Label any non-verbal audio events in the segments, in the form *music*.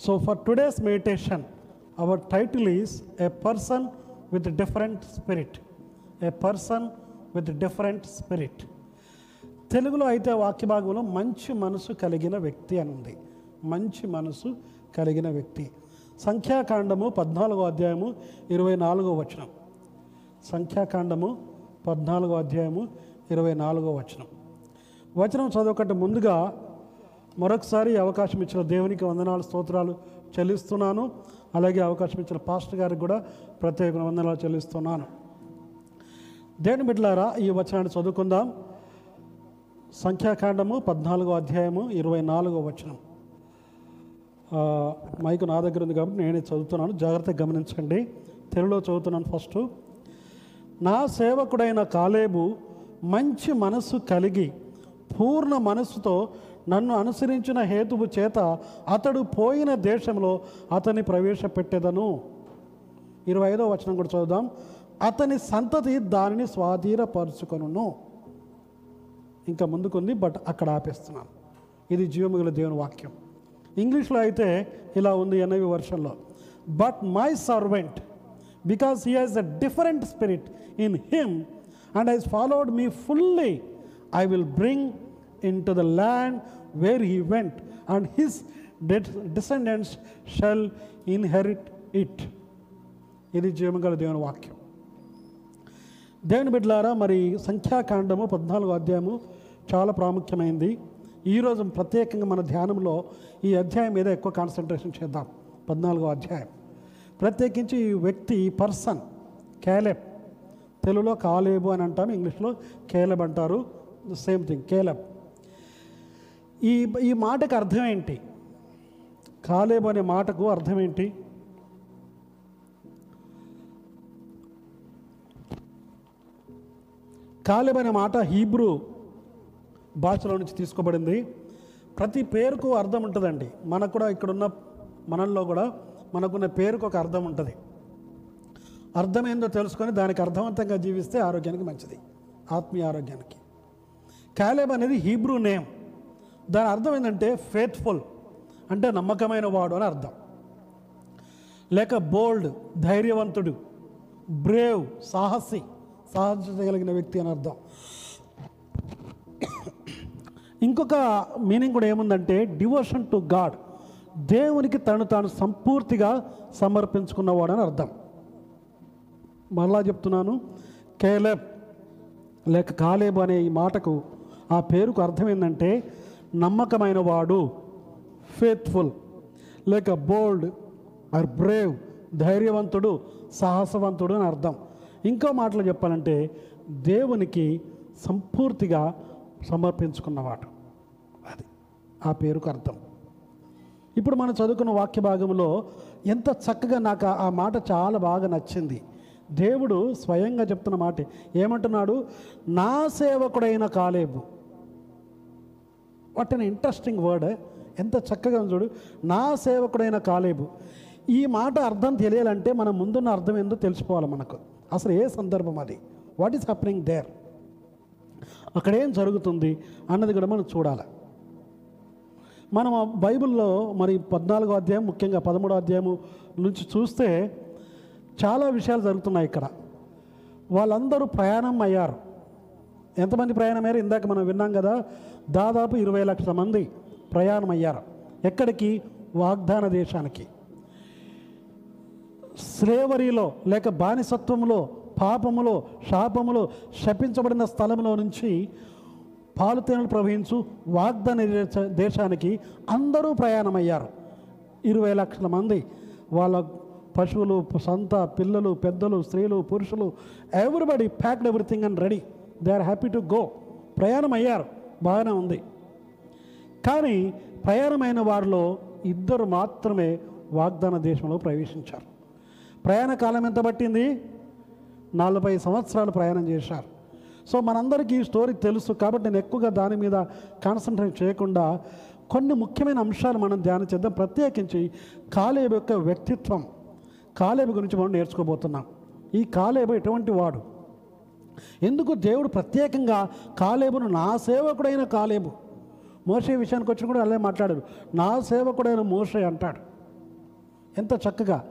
So, for today's meditation, our title is A Person with a Different Spirit. A Person with a Different Spirit. తెలుగులో అయితే వాక్య భాగంలో మంచి మనసు కలిగిన వ్యక్తి అని ఉంది మంచి మనసు కలిగిన వ్యక్తి సంఖ్యాకాండము పద్నాలుగో అధ్యాయము ఇరవై నాలుగో వచనం సంఖ్యాకాండము పద్నాలుగో అధ్యాయము ఇరవై నాలుగో వచనం వచనం చదవకంటే ముందుగా మరొకసారి అవకాశం ఇచ్చిన దేవునికి వందనాలు స్తోత్రాలు చెల్లిస్తున్నాను. అలాగే అవకాశం ఇచ్చిన పాస్టర్ గారికి కూడా ప్రత్యేక వందనాలు చెల్లిస్తున్నాను. దేని బిడ్లారా ఈ వచనాన్ని చదువుకుందాం. సంఖ్యాకాండము పద్నాలుగో అధ్యాయము ఇరవై నాలుగో వచనం. మైకు నా దగ్గర ఉంది కాబట్టి నేనే చదువుతున్నాను. జాగ్రత్తగా గమనించండి. తెలుగులో చదువుతున్నాను ఫస్ట్. నా సేవకుడైన కాలేబు మంచి మనస్సు కలిగి పూర్ణ మనస్సుతో నన్ను అనుసరించిన హేతువు చేత అతడు పోయిన దేశంలో అతని ప్రవేశపెట్టెదను. ఇరవై ఐదో వచనం కూడా చదువుదాం. అతని సంతతి దానిని స్వాధీనపరుచుకొను ఇంకా ముందుకుంది బట్ అక్కడ ఆపేస్తున్నాను. ఇది జీవముగల దేవుని వాక్యం. ఇంగ్లీష్లో అయితే ఇలా ఉంది NIV వర్షన్లో but my servant because he has a different spirit in him and he's followed me fully I will bring into the land where he went and his descendants shall inherit it ఇది జీవగల దేవుని వాక్యం. దేవుని బిడ్డలారా మరి సంఖ్యాకాండము పద్నాలుగో అధ్యాయము చాలా ప్రాముఖ్యమైంది. ఈరోజు ప్రత్యేకంగా మన ధ్యానంలో ఈ అధ్యాయం మీద ఎక్కువ కాన్సన్ట్రేషన్ చేద్దాం. పద్నాలుగో అధ్యాయం. ప్రత్యేకించి ఈ వ్యక్తి ఈ పర్సన్ కేలెబ్. తెలుగులో కాలేబు అని అంటాం ఇంగ్లీష్లో కేలబ్ అంటారు. Same thing Caleb. ఈ ఈ మాటకు అర్థం ఏంటి? కాలేబు అనే మాటకు అర్థం ఏంటి? కాలేబ్ అనే మాట హీబ్రూ భాషలో నుంచి తీసుకోబడింది. ప్రతి పేరుకు అర్థం ఉంటుందండి. మనకు కూడా ఇక్కడున్న మనల్లో కూడా మనకున్న పేరుకు ఒక అర్థం ఉంటుంది. అర్థం ఏందో తెలుసుకొని దానికి అర్థవంతంగా జీవిస్తే ఆరోగ్యానికి మంచిది. ఆత్మీయ ఆరోగ్యానికి. కాలేబ్ అనేది హీబ్రూ నేమ్. దాని అర్థం ఏంటంటే ఫేత్ఫుల్ అంటే నమ్మకమైన వాడు అని అర్థం. లేక బోల్డ్ ధైర్యవంతుడు బ్రేవ్ సాహసి సాహసించగలిగిన వ్యక్తి అని అర్థం. ఇంకొక మీనింగ్ కూడా ఏముందంటే డివోషన్ టు గాడ్ దేవునికి తను తాను సంపూర్తిగా సమర్పించుకున్నవాడు అని అర్థం. మరలా చెప్తున్నాను కేలెబ్ లేక కాలేబ్ అనే ఈ మాటకు ఆ పేరుకు అర్థం ఏంటంటే నమ్మకమైన వాడు ఫేత్ఫుల్ లేక బోల్డ్ ఆర్ బ్రేవ్ ధైర్యవంతుడు సాహసవంతుడు అని అర్థం. ఇంకో మాటలు చెప్పాలంటే దేవునికి సంపూర్తిగా సమర్పించుకున్నవాడు. అది ఆ పేరుకు అర్థం. ఇప్పుడు మనం చదువుకున్న వాక్య భాగంలో ఎంత చక్కగా నాకు ఆ- మాట చాలా బాగా నచ్చింది. దేవుడు స్వయంగా చెప్తున్న మాట. ఏమంటున్నాడు? నా సేవకుడైన Caleb what an interesting word ఎంత చక్కగా చూడు. నా సేవకుడైన కాలేబు. ఈ మాట అర్థం తెలియాలంటే మనం ముందున్న అర్థం ఏందో తెలుసుకోవాలి మనకు. అసలు ఏ సందర్భం అది? వాట్ ఈస్ హ్యాపెనింగ్ దేర్ అక్కడ ఏం జరుగుతుంది అన్నది కూడా మనం చూడాలి. మనం బైబిల్లో మరి పద్నాలుగో అధ్యాయం ముఖ్యంగా పదమూడో అధ్యాయము నుంచి చూస్తే చాలా విషయాలు జరుగుతున్నాయి ఇక్కడ. వాళ్ళందరూ ప్రయాణం అయ్యారు. ఎంతమంది ప్రయాణం అయ్యారు? ఇందాక మనం విన్నాం కదా దాదాపు ఇరవై లక్షల మంది ప్రయాణమయ్యారు. ఎక్కడికి? వాగ్దాన దేశానికి. స్లేవరీలో లేక బానిసత్వంలో పాపములో శాపములో శపించబడిన స్థలంలో నుంచి పాలుతేనలు ప్రవహించు వాగ్దాన దేశానికి అందరూ ప్రయాణమయ్యారు. ఇరవై లక్షల మంది వాళ్ళ పశువులు సంత పిల్లలు పెద్దలు స్త్రీలు పురుషులు everybody packed everything and ready they are happy to go ప్రయాణం అయ్యారు బాగానే ఉంది. కానీ ప్రయాణమైన వారిలో ఇద్దరు మాత్రమే వాగ్దాన దేశంలో ప్రవేశించారు. ప్రయాణ కాలం ఎంత పట్టింది? నలభై సంవత్సరాలు ప్రయాణం చేశారు. సో మనందరికీ ఈ స్టోరీ తెలుసు కాబట్టి నేను ఎక్కువగా దాని మీద కాన్సన్ట్రేట్ చేయకుండా కొన్ని ముఖ్యమైన అంశాలు మనం ధ్యానం చేద్దాం. ప్రత్యేకించి కాలేబు యొక్క వ్యక్తిత్వం. కాలేబు గురించి మనం నేర్చుకోబోతున్నాం. ఈ కాలేబు ఎటువంటి వాడు? ఎందుకు దేవుడు ప్రత్యేకంగా కాలేబును నా సేవకుడైన కాలేబు మోసే విషయానికి వచ్చి కూడా అలా మాట్లాడారు నా సేవకుడైన మోసే అంటాడు. ఎంత చక్కగా.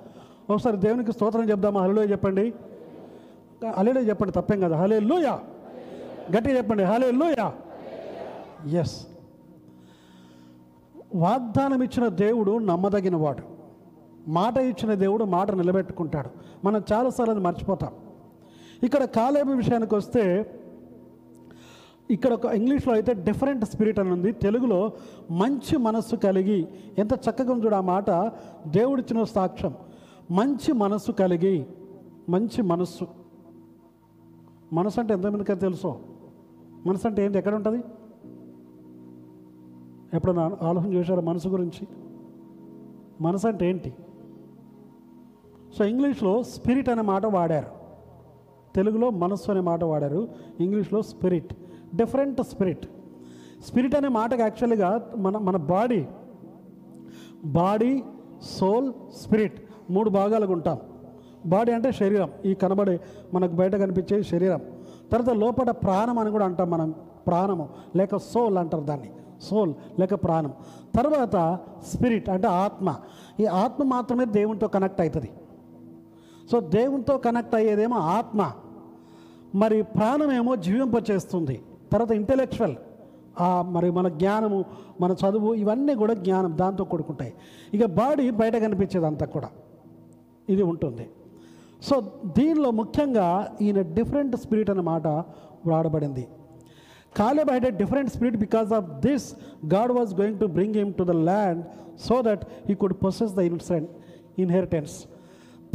ఒకసారి దేవునికి స్తోత్రం చెప్దామా? హలో చెప్పండి. హలేలో చెప్పండి తప్పేం కదా. హలే లూయా గట్టిగా చెప్పండి. హలే లూయా ఎస్ వాగ్దానం ఇచ్చిన దేవుడు నమ్మదగిన వాడు మాట ఇచ్చిన దేవుడు మాట నిలబెట్టుకుంటాడు. మనం చాలాసార్లు అది మర్చిపోతాం. ఇక్కడ కాలేబు విషయానికి వస్తే ఇక్కడ ఒక ఇంగ్లీష్లో అయితే డిఫరెంట్ స్పిరిట్ అని ఉంది. తెలుగులో మంచి మనస్సు కలిగి ఎంత చక్కగా చూడు ఆ మాట దేవుడిచ్చిన సాక్ష్యం. మంచి మనస్సు కలిగి మంచి మనస్సు. మనసు అంటే ఎంతమందికి తెలుసో? మనసు అంటే ఏంటి? ఎక్కడ ఉంటుంది ఎప్పుడన్నా ఆలోచన చేశారు మనసు గురించి? మనసు అంటే ఏంటి? సో ఇంగ్లీష్లో స్పిరిట్ అనే మాట వాడారు. తెలుగులో మనస్సు అనే మాట వాడారు ఇంగ్లీష్లో స్పిరిట్ డిఫరెంట్ స్పిరిట్ స్పిరిట్ అనే మాటకు యాక్చువల్గా మన మన బాడీ బాడీ సోల్ స్పిరిట్ మూడు భాగాలుగా ఉంటాం. బాడీ అంటే శరీరం. ఈ కనబడే మనకు బయట కనిపించే శరీరం. తర్వాత లోపల ప్రాణం అని కూడా అంటాం మనం. ప్రాణము. లేక సోల్ అంటారు దాన్ని. సోల్ లేక ప్రాణం. తర్వాత స్పిరిట్ అంటే ఆత్మ. ఈ ఆత్మ మాత్రమే దేవునితో కనెక్ట్ అవుతుంది. సో దేవునితో కనెక్ట్ అయ్యేదేమో ఆత్మ. మరి ప్రాణమేమో జీవింపచేస్తుంది. తర్వాత ఇంటెలెక్చువల్ మరి మన జ్ఞానము మన చదువు ఇవన్నీ కూడా జ్ఞానం దాంతో కూడుకుంటాయి. ఇక బాడీ బయట కనిపించేది అంతా కూడా. ఇది ఉంటుంది. సో దీనిలో ముఖ్యంగా ఈయన డిఫరెంట్ స్పిరిట్ అనే మాట వాడబడింది. Caleb had a different spirit because of this God was going to bring him to the land so that he could possess the ancient inheritance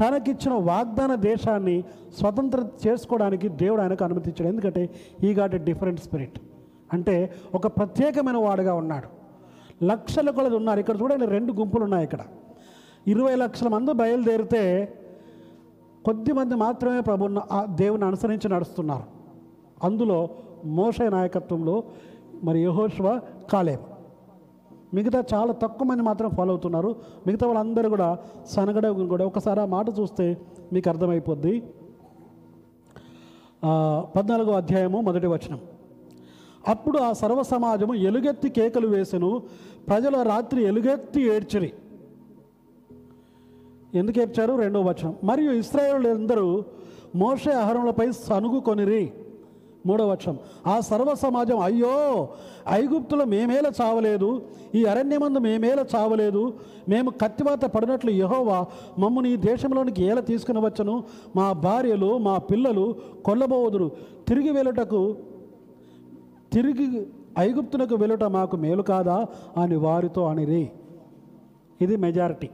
తనకిచ్చిన వాగ్దాన దేశాన్ని స్వతంత్ర చేసుకోవడానికి దేవుడు ఆయనకు అనుమతించాడు ఎందుకంటే ఈ గాట్ ఎ డిఫరెంట్ స్పిరిట్ అంటే ఒక ప్రత్యేకమైన వాడుగా ఉన్నాడు. లక్షల కొలది ఉన్నారు. ఇక్కడ చూడండి రెండు గుంపులు ఉన్నాయి ఇక్కడ. ఇరవై లక్షల మంది బయలుదేరితే కొద్ది మంది మాత్రమే ప్రభున్న దేవుని అనుసరించి నడుస్తున్నారు. అందులో మోషే నాయకత్వంలో మరి యహోష్వ కాలేబ్ మిగతా చాలా తక్కువ మంది మాత్రం ఫాలో అవుతున్నారు. మిగతా వాళ్ళందరూ కూడా సనగడ కూడా ఒకసారి ఆ మాట చూస్తే మీకు అర్థమైపోద్ది. పద్నాలుగో అధ్యాయము మొదటి వచనం. అప్పుడు ఆ సర్వ సమాజము ఎలుగెత్తి కేకలు వేసెను. ప్రజల రాత్రి ఎలుగెత్తి ఏడ్చిరి. ఎందుకు ఏడ్చారు? రెండో వచనం. మరియు ఇస్రాయేలులందరూ మోషే ఆహారములపై సనుగు కొనిరి మూడో వర్షం ఆ సర్వ సమాజం అయ్యో ఐగుప్తులో మేమేల చావలేదు ఈ అరణ్యమందు మేమేల చావలేదు మేము కత్తివాత పడినట్లు యహోవా మమ్మల్ని ఈ దేశంలోనికి ఏల తీసుకుని వచ్చను? మా భార్యలు మా పిల్లలు కొల్లబోదురు. తిరిగి వెళ్ళుటకు తిరిగి ఐగుప్తునకు వెళ్ళుట మాకు మేలు కాదా అని వారితో అనిరి. ఇది majority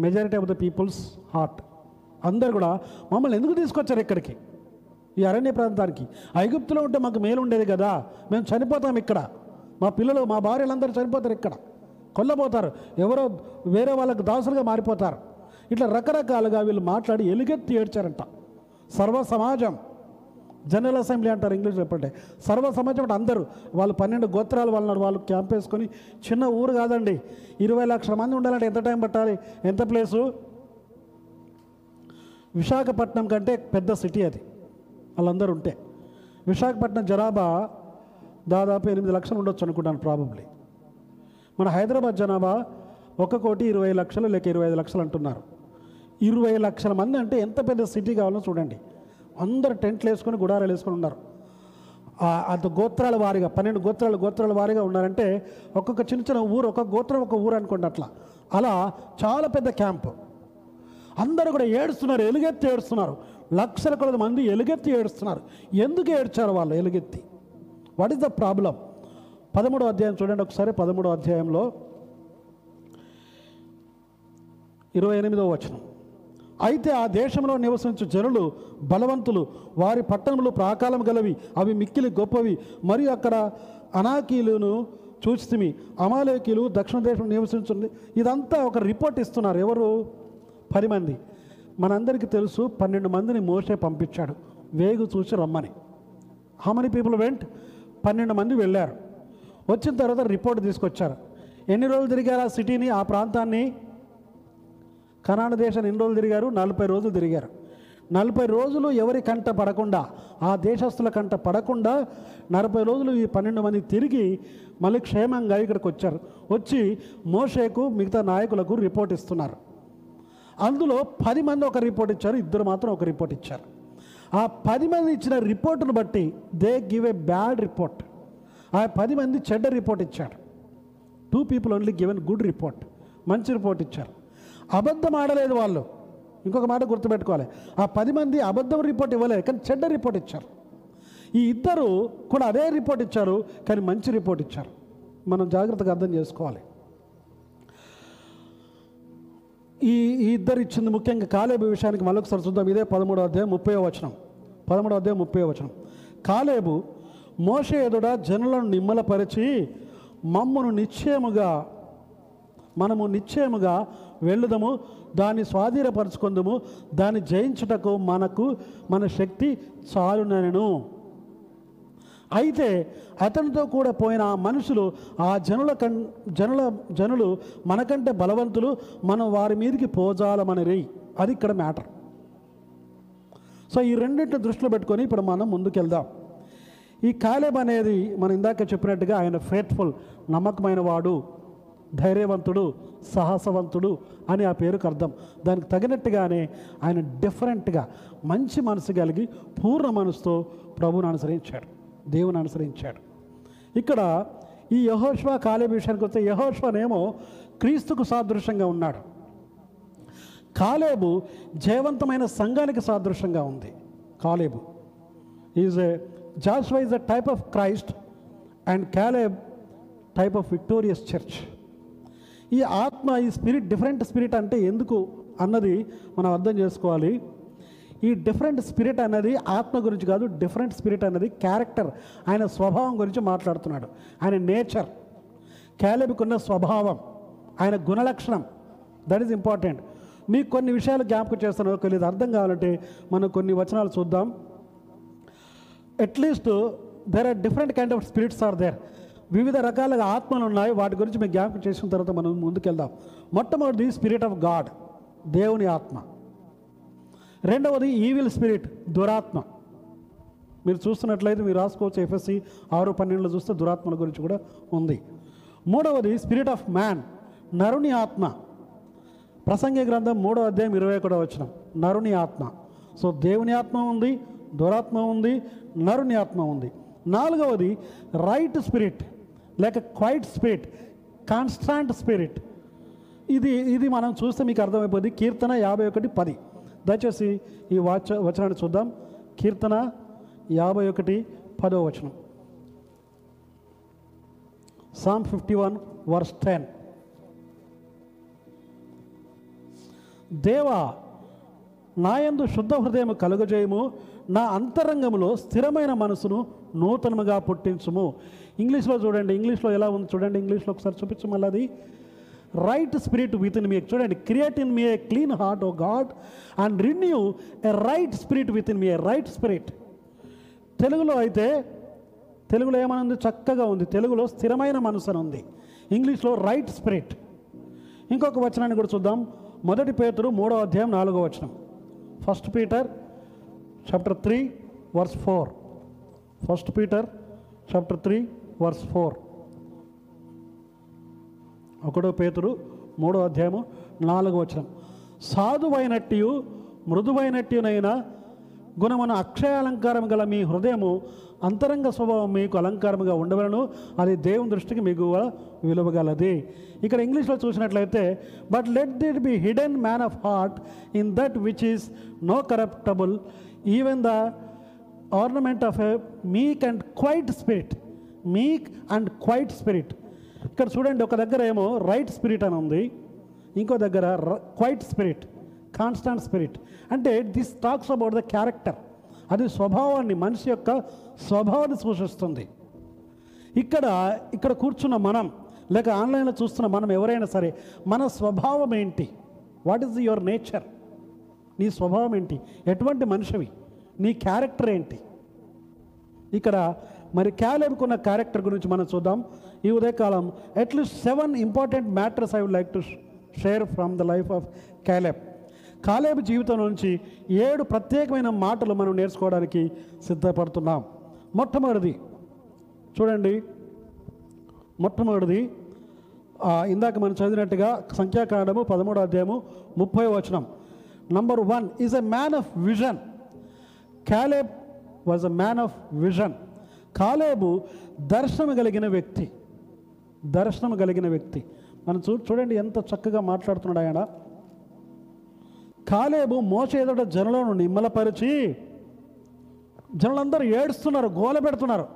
majority of the people's heart అందరు కూడా మమ్మల్ని ఎందుకు తీసుకొచ్చారు ఇక్కడికి? ఈ అరణ్య ప్రాంతానికి. ఐగుప్తులో ఉంటే మాకు మేలు ఉండేది కదా. మేము చనిపోతాం ఇక్కడ. మా పిల్లలు మా భార్యలందరూ చనిపోతారు ఇక్కడ. కొల్లబోతారు. ఎవరో వేరే వాళ్ళకు దాసులుగా మారిపోతారు. ఇట్లా రకరకాలుగా వీళ్ళు మాట్లాడి ఎలుగెత్తి ఏడ్చారంట. సర్వ సమాజం. జనరల్ అసెంబ్లీ అంటారు ఇంగ్లీష్ చెప్పండి. సర్వ సమాజం అంటే అందరూ. వాళ్ళు పన్నెండు గోత్రాలు వాళ్ళు వాళ్ళు క్యాంప్ వేసుకొని చిన్న ఊరు కాదండి. ఇరవై లక్షల మంది ఉండాలంటే ఎంత టైం పట్టాలి? ఎంత ప్లేసు? విశాఖపట్నం కంటే పెద్ద సిటీ అది. వాళ్ళందరూ ఉంటే. విశాఖపట్నం జనాభా దాదాపు ఎనిమిది లక్షలు ఉండొచ్చు అనుకుంటాను ప్రాబబ్లీ మన హైదరాబాద్ జనాభా ఒక కోటి ఇరవై లక్షలు లేక ఇరవై ఐదు లక్షలు అంటున్నారు. ఇరవై లక్షల మంది అంటే ఎంత పెద్ద సిటీ కావాలో చూడండి. అందరు టెంట్లు వేసుకొని గుడారాలు వేసుకొని ఉన్నారు. అంత గోత్రాల వారిగా పన్నెండు గోత్రాలు గోత్రాల వారిగా ఉన్నారంటే ఒక్కొక్క చిన్న చిన్న ఊరు ఒక్కొక్క గోత్రం ఒక ఊరు అనుకోండి అట్లా. అలా చాలా పెద్ద క్యాంపు. అందరూ కూడా ఏడుస్తున్నారు ఎలుగెత్తి ఏడుస్తున్నారు. లక్షల కొలది మంది ఎలుగెత్తి ఏడుస్తున్నారు. ఎందుకు ఏడ్చారు వాళ్ళు ఎలుగెత్తి? వాట్ ఇస్ ద ప్రాబ్లం పదమూడో అధ్యాయం చూడండి ఒకసారి పదమూడో అధ్యాయంలో ఇరవై ఎనిమిదో వచనం. అయితే ఆ దేశంలో నివసించు జనులు బలవంతులు వారి పట్టణములు ప్రాకాలం గలవి అవి మిక్కిలి గొప్పవి. మరియు అక్కడ అనాకీలును చూచితిమి. అమాలేకీలు దక్షిణ దేశం నివసించుంది ఇదంతా ఒక రిపోర్ట్ ఇస్తున్నారు ఎవరు? పది మంది. మనందరికీ తెలుసు పన్నెండు మందిని మోసే పంపించాడు. వేగు చూసి రమ్మని. హౌ మనీ పీపుల్ వెంట్ పన్నెండు మంది వెళ్ళారు. వచ్చిన తర్వాత రిపోర్ట్ తీసుకొచ్చారు. ఎన్ని రోజులు తిరిగారు ఆ సిటీని ఆ ప్రాంతాన్ని? కనాడ దేశాన్ని ఎన్ని రోజులు తిరిగారు? నలభై రోజులు తిరిగారు. నలభై రోజులు ఎవరి కంట పడకుండా ఆ దేశస్తుల కంట పడకుండా నలభై రోజులు ఈ పన్నెండు మంది తిరిగి మళ్ళీ క్షేమంగా ఇక్కడికి వచ్చారు. వచ్చి మోషేకు మిగతా నాయకులకు రిపోర్ట్ ఇస్తున్నారు. అందులో పది మంది ఒక రిపోర్ట్ ఇచ్చారు ఇద్దరు మాత్రం ఒక రిపోర్ట్ ఇచ్చారు. ఆ పది మంది ఇచ్చిన రిపోర్టును బట్టి they give a bad report ఆ పది మంది చెడ్డ రిపోర్ట్ ఇచ్చారు. Two people only given good report మంచి రిపోర్ట్ ఇచ్చారు. అబద్ధం ఆడలేదు వాళ్ళు. ఇంకొక మాట గుర్తుపెట్టుకోవాలి. ఆ పది మంది అబద్ధం రిపోర్ట్ ఇవ్వలేదు కానీ చెడ్డ రిపోర్ట్ ఇచ్చారు. ఈ ఇద్దరు కూడా అదే రిపోర్ట్ ఇచ్చారు కానీ మంచి రిపోర్ట్ ఇచ్చారు. మనం జాగ్రత్తగా అర్థం చేసుకోవాలి. ఈ ఇద్దరు ఇచ్చింది ముఖ్యంగా కాలేబు విషయానికి మళ్ళొకసారి చూద్దాం. ఇదే పదమూడో అధ్యాయం ముప్పై వచనం. పదమూడో అధ్యాయం ముప్పై వచనం. కాలేబు మోషే ఎదుట జనులను నిమ్మలపరిచి మమ్మను నిశ్చయముగా మనము నిశ్చయముగా వెళ్ళుదము దాన్ని స్వాధీనపరచుకుందము దాన్ని జయించుటకు మనకు మన శక్తి చాలునను. అయితే అతనితో కూడా పోయిన ఆ మనుషులు ఆ జనుల కం జనుల జనులు మనకంటే బలవంతులు మనం వారి మీదకి పోజాలమని అది ఇక్కడ మ్యాటర్. సో ఈ రెండింటిని దృష్టిలో పెట్టుకొని ఇప్పుడు మనం ముందుకెళ్దాం. ఈ కాలేబ్ అనేది మనం ఇందాక చెప్పినట్టుగా ఆయన ఫేట్ఫుల్ నమ్మకమైన వాడు ధైర్యవంతుడు సాహసవంతుడు అని ఆ పేరుకు అర్థం. దానికి తగినట్టుగానే ఆయన డిఫరెంట్గా మంచి మనసు కలిగి పూర్ణ మనసుతో ప్రభువును అనుసరించాడు. దేవుని అనుసరించాడు. ఇక్కడ ఈ యహోష్వ కాలేబు విషయానికి వస్తే యహోష్వనేమో క్రీస్తుకు సాదృశ్యంగా ఉన్నాడు. కాలేబు జయవంతమైన సంఘానికి సాదృశ్యంగా ఉంది. Caleb is a Joshua is a type of Christ and Caleb type of victorious church. ఈ ఆత్మ ఈ స్పిరిట్ డిఫరెంట్ స్పిరిట్ అంటే ఎందుకు అన్నది మనం అర్థం చేసుకోవాలి. ఈ డిఫరెంట్ స్పిరిట్ అనేది ఆత్మ గురించి కాదు డిఫరెంట్ స్పిరిట్ అనేది క్యారెక్టర్ ఆయన స్వభావం గురించి మాట్లాడుతున్నాడు. ఆయన నేచర్ క్యాలెబికున్న స్వభావం. ఆయన గుణలక్షణం. దట్ ఈస్ ఇంపార్టెంట్ మీకు కొన్ని విషయాలు జ్ఞాపకం చేస్తున్నారో కొన్ని అర్థం కావాలంటే మనం కొన్ని వచనాలు చూద్దాం. At least there are different kind of spirits are there వివిధ రకాలుగా ఆత్మలు ఉన్నాయి. వాటి గురించి మేము జ్ఞాపకం చేసిన తర్వాత మనం ముందుకెళ్దాం. మొట్టమొదటిది స్పిరిట్ ఆఫ్ గాడ్ దేవుని ఆత్మ. రెండవది ఈవిల్ స్పిరిట్ దురాత్మ. మీరు చూస్తున్నట్లయితే మీరు రాసుకోవచ్చు ఎఫ్ఎస్సి ఆరు పన్నెండులో చూస్తే దురాత్మల గురించి కూడా ఉంది. మూడవది స్పిరిట్ ఆఫ్ మ్యాన్ నరుని ఆత్మ. ప్రసంగి గ్రంథం మూడో అధ్యాయం ఇరవై ఒకటో వచ్చిన నరుని ఆత్మ. సో దేవుని ఆత్మ ఉంది దురాత్మ ఉంది నరుని ఆత్మ ఉంది. నాలుగవది రైట్ స్పిరిట్ లేక క్వైట్ స్పిరిట్ కాన్స్టాంట్ స్పిరిట్ ఇది ఇది మనం చూస్తే మీకు అర్థమైపోద్ది కీర్తన యాభై ఒకటి పది. దయచేసి ఈ వాచ వచనాన్ని చూద్దాం. కీర్తన యాభై ఒకటి పదో వచనం. Psalm fifty one verse ten దేవా నాయందు శుద్ధ హృదయము కలుగజేయము. నా అంతరంగములో స్థిరమైన మనసును నూతనముగా పుట్టించుము. ఇంగ్లీష్లో చూడండి. ఇంగ్లీష్లో ఎలా ఉంది చూడండి. ఇంగ్లీష్లో ఒకసారి చూపించమల్లది అది. Right spirit within me చూడండి create in me a clean heart O God and renew a right spirit within me a right spirit తెలుగులో అయితే తెలుగులో ఏమనుంది? చక్కగా ఉంది. తెలుగులో స్థిరమైన మనసు అని ఉంది. ఇంగ్లీష్లో రైట్ స్పిరిట్ ఇంకొక వచనాన్ని కూడా చూద్దాం. మొదటి పేతురు మూడో అధ్యాయం నాలుగో వచనం. First Peter chapter three verse four first Peter chapter three verse four ఒకడో పేతురు మూడో అధ్యాయము నాలుగో వచనం. సాధువైనట్టు మృదువైనట్టునైనా గుణమున అక్షయ అలంకారం గల మీ హృదయము అంతరంగ స్వభావం మీకు అలంకారముగా ఉండవలను అది దేవుని దృష్టికి మీకు విలువగలది. ఇక్కడ ఇంగ్లీష్లో చూసినట్లయితే but let it be hidden man of heart in that which is no corruptible even the ornament of a meek and quiet spirit meek and quiet spirit ఇక్కడ చూడండి ఒక దగ్గర ఏమో రైట్ స్పిరిట్ అని ఉంది. ఇంకో దగ్గర క్వైట్ స్పిరిట్ కాన్స్టాంట్ స్పిరిట్ అంటే this talks about the character అది స్వభావాన్ని మనిషి యొక్క స్వభావాన్ని సూచిస్తుంది. ఇక్కడ ఇక్కడ కూర్చున్న మనం లేక ఆన్లైన్లో చూస్తున్న మనం ఎవరైనా సరే మన స్వభావం ఏంటి? వాట్ ఈస్ యువర్ నేచర్ నీ స్వభావం ఏంటి? ఎటువంటి మనిషివి? నీ క్యారెక్టర్ ఏంటి? ఇక్కడ మరి క్యాలెబ్కున్న క్యారెక్టర్ గురించి మనం చూద్దాం. ఈ ఉదయకాలం at least seven important matters I would like to share from the life of Caleb Caleb జీవితం నుంచి ఏడు ప్రత్యేకమైన మాటలు మనం నేర్చుకోవడానికి సిద్ధపడుతున్నాం. మొట్టమొదటిది చూడండి. మొట్టమొదటిది ఇందాక మనం చదివినట్టుగా సంఖ్యాకాండము పదమూడో అధ్యాయము ముప్పై వచనం. Number one is a man of vision Caleb was a man of vision Caleb దర్శనం కలిగిన వ్యక్తి. దర్శనం కలిగిన వ్యక్తి. మనం చూ చూడండి ఎంత చక్కగా మాట్లాడుతున్నాడు ఆయన. కాలేబు మోస ఎదుట నుండి నిమ్మలపరిచి జనులందరూ ఏడుస్తున్నారు గోల పెడుతున్నారు.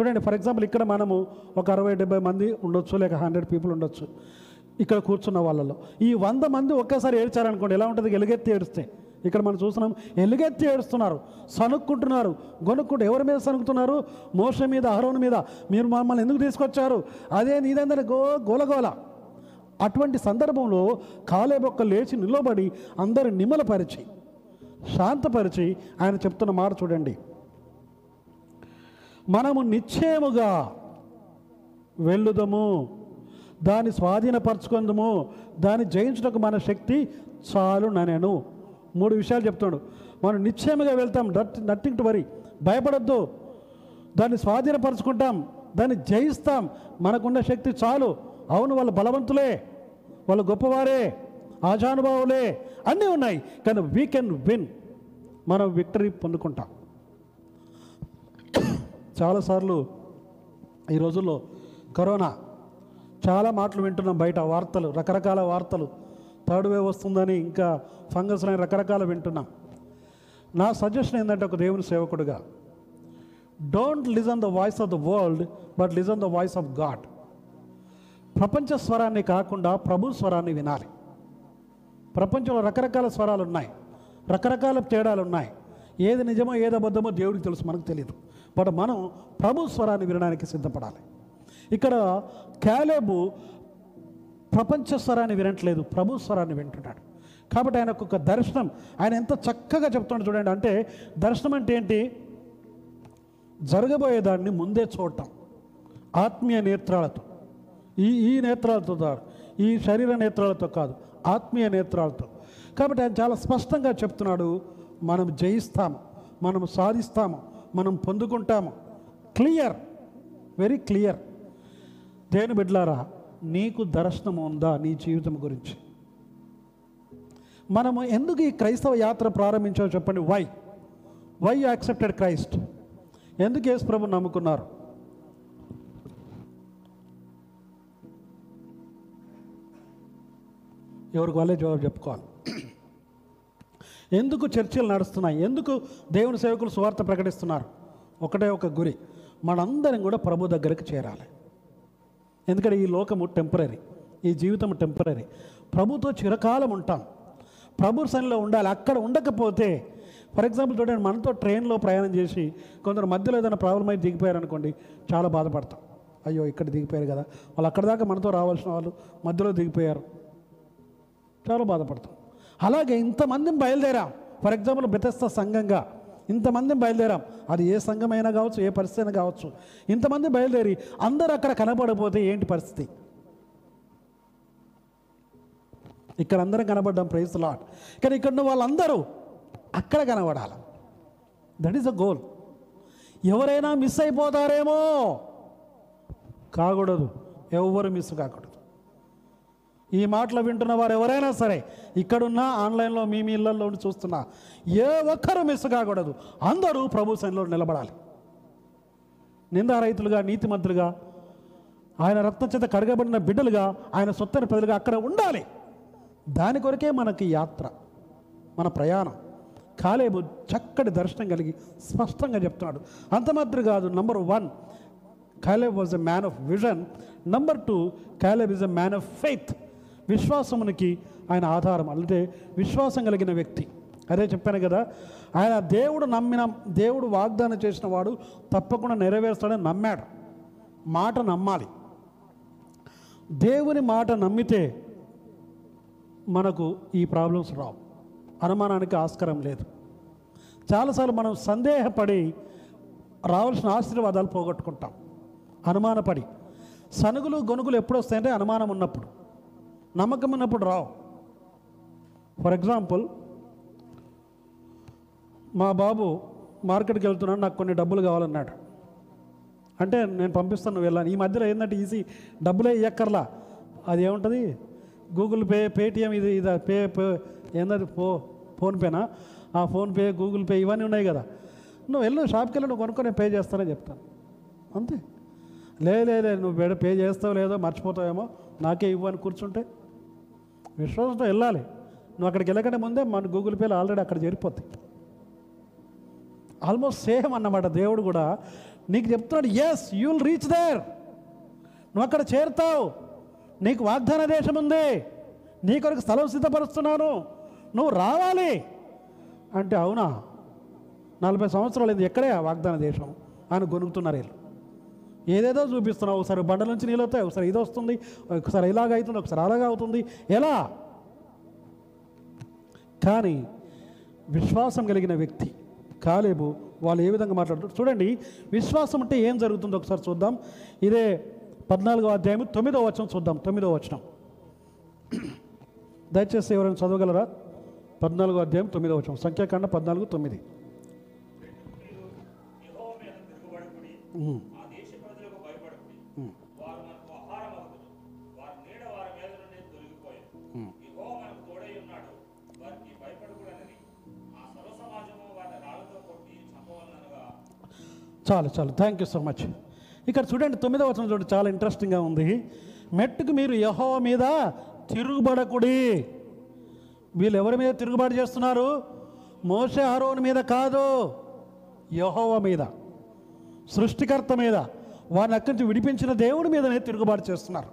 చూడండి ఫర్ ఎగ్జాంపుల్ ఇక్కడ మనము ఒక అరవై డెబ్బై మంది ఉండొచ్చు లేక హండ్రెడ్ పీపుల్ ఉండొచ్చు. ఇక్కడ కూర్చున్న వాళ్ళలో. ఈ వంద మంది ఒక్కసారి ఏడ్చారనుకోండి ఎలా ఉంటుంది? ఎలుగెత్తి ఏడిస్తే. ఇక్కడ మనం చూస్తున్నాం ఎలుగెత్తి ఏడుస్తున్నారు సనుక్కుంటున్నారు గొనుక్కుంటూ ఎవరి మీద సనుకుతున్నారు మోసం మీద అహరోన్ మీద. మీరు మమ్మల్ని ఎందుకు తీసుకొచ్చారు? అదే నీదందరి గో గోలగోల. అటువంటి సందర్భంలో కాలేబొక్క లేచి నిలబడి అందరు నిమ్మలపరిచి శాంతపరిచి ఆయన చెప్తున్న మాట చూడండి. మనము నిశ్చయముగా వెళ్ళుదము దాన్ని స్వాధీనపరచుకుందము దాన్ని జయించుటకు మన శక్తి చాలు నేను మూడు విషయాలు చెప్తున్నాడు. మనం నిశ్చయముగా వెళ్తాం. నట్ నట్టింగ్ టు వరీ భయపడొద్దు. దాన్ని స్వాధీనపరచుకుంటాం. దాన్ని జయిస్తాం. మనకున్న శక్తి చాలు. అవును వాళ్ళు బలవంతులే. వాళ్ళు గొప్పవారే. ఆజానుభావులే అన్నీ ఉన్నాయి. కానీ వీ కెన్ విన్ మనం విక్టరీ పొందుకుంటాం. చాలాసార్లు ఈ రోజుల్లో కరోనా చాలా మాటలు వింటున్నాం బయట. వార్తలు రకరకాల వార్తలు. థర్డ్ వేవ్ వస్తుందని ఇంకా ఫంగస్ అని రకరకాల వింటున్నా. నా సజెషన్ ఏంటంటే ఒక దేవుని సేవకుడుగా don't listen the voice of the world but listen the voice of God ప్రపంచ స్వరాన్ని కాకుండా ప్రభు స్వరాన్ని వినాలి. ప్రపంచంలో రకరకాల స్వరాలు ఉన్నాయి రకరకాల తేడాలు ఉన్నాయి. ఏది నిజమో ఏది అబద్ధమో దేవుడికి తెలుసు మనకు తెలియదు బట్ మనం ప్రభు స్వరాన్ని వినడానికి సిద్ధపడాలి. ఇక్కడ క్యాలేబు ప్రపంచ స్వరాన్ని వినట్లేదు ప్రభు స్వరాన్ని వింటున్నాడు. కాబట్టి ఆయనకు ఒక దర్శనం ఆయన ఎంత చక్కగా చెప్తున్నాడు చూడండి అంటే దర్శనం అంటే ఏంటి? జరగబోయేదాన్ని ముందే చూడటం ఆత్మీయ నేత్రాలతో. ఈ ఈ నేత్రాలతో కాదు ఈ శరీర నేత్రాలతో కాదు ఆత్మీయ నేత్రాలతో. కాబట్టి ఆయన చాలా స్పష్టంగా చెప్తున్నాడు మనం జయిస్తాము మనం సాధిస్తాము మనం పొందుకుంటాము. Clear very clear. దేని బిడ్లారా నీకు దర్శనం ఉందా నీ జీవితం గురించి? మనము ఎందుకు ఈ క్రైస్తవ యాత్ర ప్రారంభించాలో చెప్పండి. వై వై యాక్సెప్టెడ్ క్రైస్ట్ ఎందుకు యేసు ప్రభు నమ్ముకున్నారు? ఎవరికి వాళ్ళే జవాబు చెప్పుకోవాలి. ఎందుకు చర్చలు నడుస్తున్నాయి? ఎందుకు దేవుని సేవకులు సువార్త ప్రకటిస్తున్నారు? ఒకటే ఒక గురి. మనందరం కూడా ప్రభు దగ్గరికి చేరాలి. ఎందుకంటే ఈ లోకము టెంపరీ ఈ జీవితం టెంపరీ ప్రభుతో చిరకాలం ఉంటాం. ప్రభు సన్నిలో ఉండాలి. అక్కడ ఉండకపోతే ఫర్ ఎగ్జాంపుల్ చూడండి మనతో ట్రైన్లో ప్రయాణం చేసి కొందరు మధ్యలో ఏదైనా ప్రాబ్లం అయితే దిగిపోయారు అనుకోండి చాలా బాధపడతాం. అయ్యో ఇక్కడ దిగిపోయారు కదా. వాళ్ళు అక్కడ దాకా మనతో రావాల్సిన వాళ్ళు మధ్యలో దిగిపోయారు. చాలా బాధపడతాం. అలాగే ఇంతమందిని బయలుదేరాం. ఫర్ ఎగ్జాంపుల్ బెతస్త సంఘంగా. ఇంతమంది బయలుదేరాం. అది ఏ సంఘమైనా కావచ్చు ఏ పరిస్థితి అయినా కావచ్చు. ఇంతమంది బయలుదేరి అందరూ అక్కడ కనబడపోతే ఏంటి పరిస్థితి? ఇక్కడ అందరం కనబడ్డాం ప్రైజ్ లాట్ కానీ ఇక్కడ ఉన్న వాళ్ళందరూ అక్కడ కనబడాలి. దట్ ఈస్ అ గోల్ ఎవరైనా మిస్ అయిపోతారేమో. కాకూడదు. ఎవరు మిస్ కాకూడదు. ఈ మాటలు వింటున్న వారు ఎవరైనా సరే ఇక్కడున్నా ఆన్లైన్లో మీ మీ ఇళ్ళల్లో చూస్తున్నా ఏ ఒక్కరూ మిస్ కాకూడదు. అందరూ ప్రభు సన్నిలో నిలబడాలి. నీతి నీతిమంతులుగా ఆయన రక్తం చేత కడగబడిన బిడ్డలుగా ఆయన సొత్తని ప్రజలుగా అక్కడ ఉండాలి. దాని కొరకే మనకి యాత్ర మన ప్రయాణం. కాలేబు చక్కటి దర్శనం కలిగి స్పష్టంగా చెప్తున్నాడు. అంత మాత్రం కాదు number one Caleb was a man of vision number two Caleb is a man of faith విశ్వాసమునికి ఆయన ఆధారం. అంటే విశ్వాసం కలిగిన వ్యక్తి. అదే చెప్పాను కదా ఆయన దేవుడు నమ్మిన దేవుడు వాగ్దానం చేసిన వాడు తప్పకుండా నెరవేరుస్తాడని నమ్మాడు. మాట నమ్మాలి. దేవుని మాట నమ్మితే మనకు ఈ ప్రాబ్లమ్స్ రావు. అనుమానానికి ఆస్కారం లేదు. చాలాసార్లు మనం సందేహపడి రావాల్సిన ఆశీర్వాదాలు పోగొట్టుకుంటాం. అనుమానపడి. సనుగులు గొనుగులు ఎప్పుడు వస్తాయంటే అనుమానం ఉన్నప్పుడు. నమ్మకం అన్నప్పుడు రావు. ఫర్ ఎగ్జాంపుల్ మా బాబు మార్కెట్కి వెళ్తున్నాడు నాకు కొన్ని డబ్బులు కావాలన్నాడు. అంటే నేను పంపిస్తాను నువ్వు వెళ్ళాను. ఈ మధ్యలో ఏంటంటే ఈజీ డబ్బులే ఇయ్యక్కర్లా. అది ఏముంటుంది? గూగుల్ పే పేటిఎం ఇది ఇది పే పే ఏంటది ఫో ఫోన్పేనా ఆ ఫోన్పే గూగుల్ పే ఇవన్నీ ఉన్నాయి కదా. నువ్వు వెళ్ళు షాప్కి వెళ్ళి నువ్వు కొనుక్కొని పే చేస్తానని చెప్తాను. అంతే. లేదు లేదు నువ్వు పే చేస్తావు లేదో మర్చిపోతావేమో. నాకే ఇవ్వు అని కూర్చుంటే విశ్వాసంతో వెళ్ళాలి. నువ్వు అక్కడికి వెళ్ళకంటే ముందే మన గూగుల్ పేలో ఆల్రెడీ అక్కడ చేరిపోతాయి. ఆల్మోస్ట్ సేమ్ అన్నమాట. దేవుడు కూడా నీకు చెప్తున్నాడు yes you will reach there నువ్వు అక్కడ చేరుతావు. నీకు వాగ్దాన దేశం ఉంది. నీ కొరకు స్థలం సిద్ధపరుస్తున్నాను. నువ్వు రావాలి. అంటే అవునా? నలభై సంవత్సరాలు ఇది ఎక్కడే ఆ వాగ్దాన దేశం? అని గొనుగుతున్నారు వీళ్ళు. ఏదేదో చూపిస్తున్నావు. ఒకసారి బండ నుంచి నీళ్ళు వస్తాయి. ఒకసారి ఇది వస్తుంది. ఒకసారి ఇలాగ అవుతుంది. ఒకసారి అలాగ అవుతుంది. ఎలా? కానీ విశ్వాసం కలిగిన వ్యక్తి కాలేబు వాళ్ళు ఏ విధంగా మాట్లాడుతారు చూడండి విశ్వాసం అంటే ఏం జరుగుతుందో ఒకసారి చూద్దాం. ఇదే పద్నాలుగో అధ్యాయం తొమ్మిదో వచనం చూద్దాం. తొమ్మిదో వచనం. *clears throat* దయచేసి ఎవరైనా చదవగలరా? పద్నాలుగో అధ్యాయం తొమ్మిదో వచనం. సంఖ్యాకాండ పద్నాలుగు తొమ్మిది. చాలు చాలు. థ్యాంక్ యూ సో మచ్ ఇక్కడ చూడండి తొమ్మిదవ వచనం చూడండి. చాలా ఇంట్రెస్టింగ్గా ఉంది. మెట్టుకు మీరు యహోవ మీద తిరుగుబడకుడి. వీళ్ళు ఎవరి మీద తిరుగుబాటు చేస్తున్నారు? మోసే హరోని మీద కాదు యహోవ మీద. సృష్టికర్త మీద. వారిని అక్కడి నుంచి విడిపించిన దేవుడి మీదనే తిరుగుబాటు చేస్తున్నారు.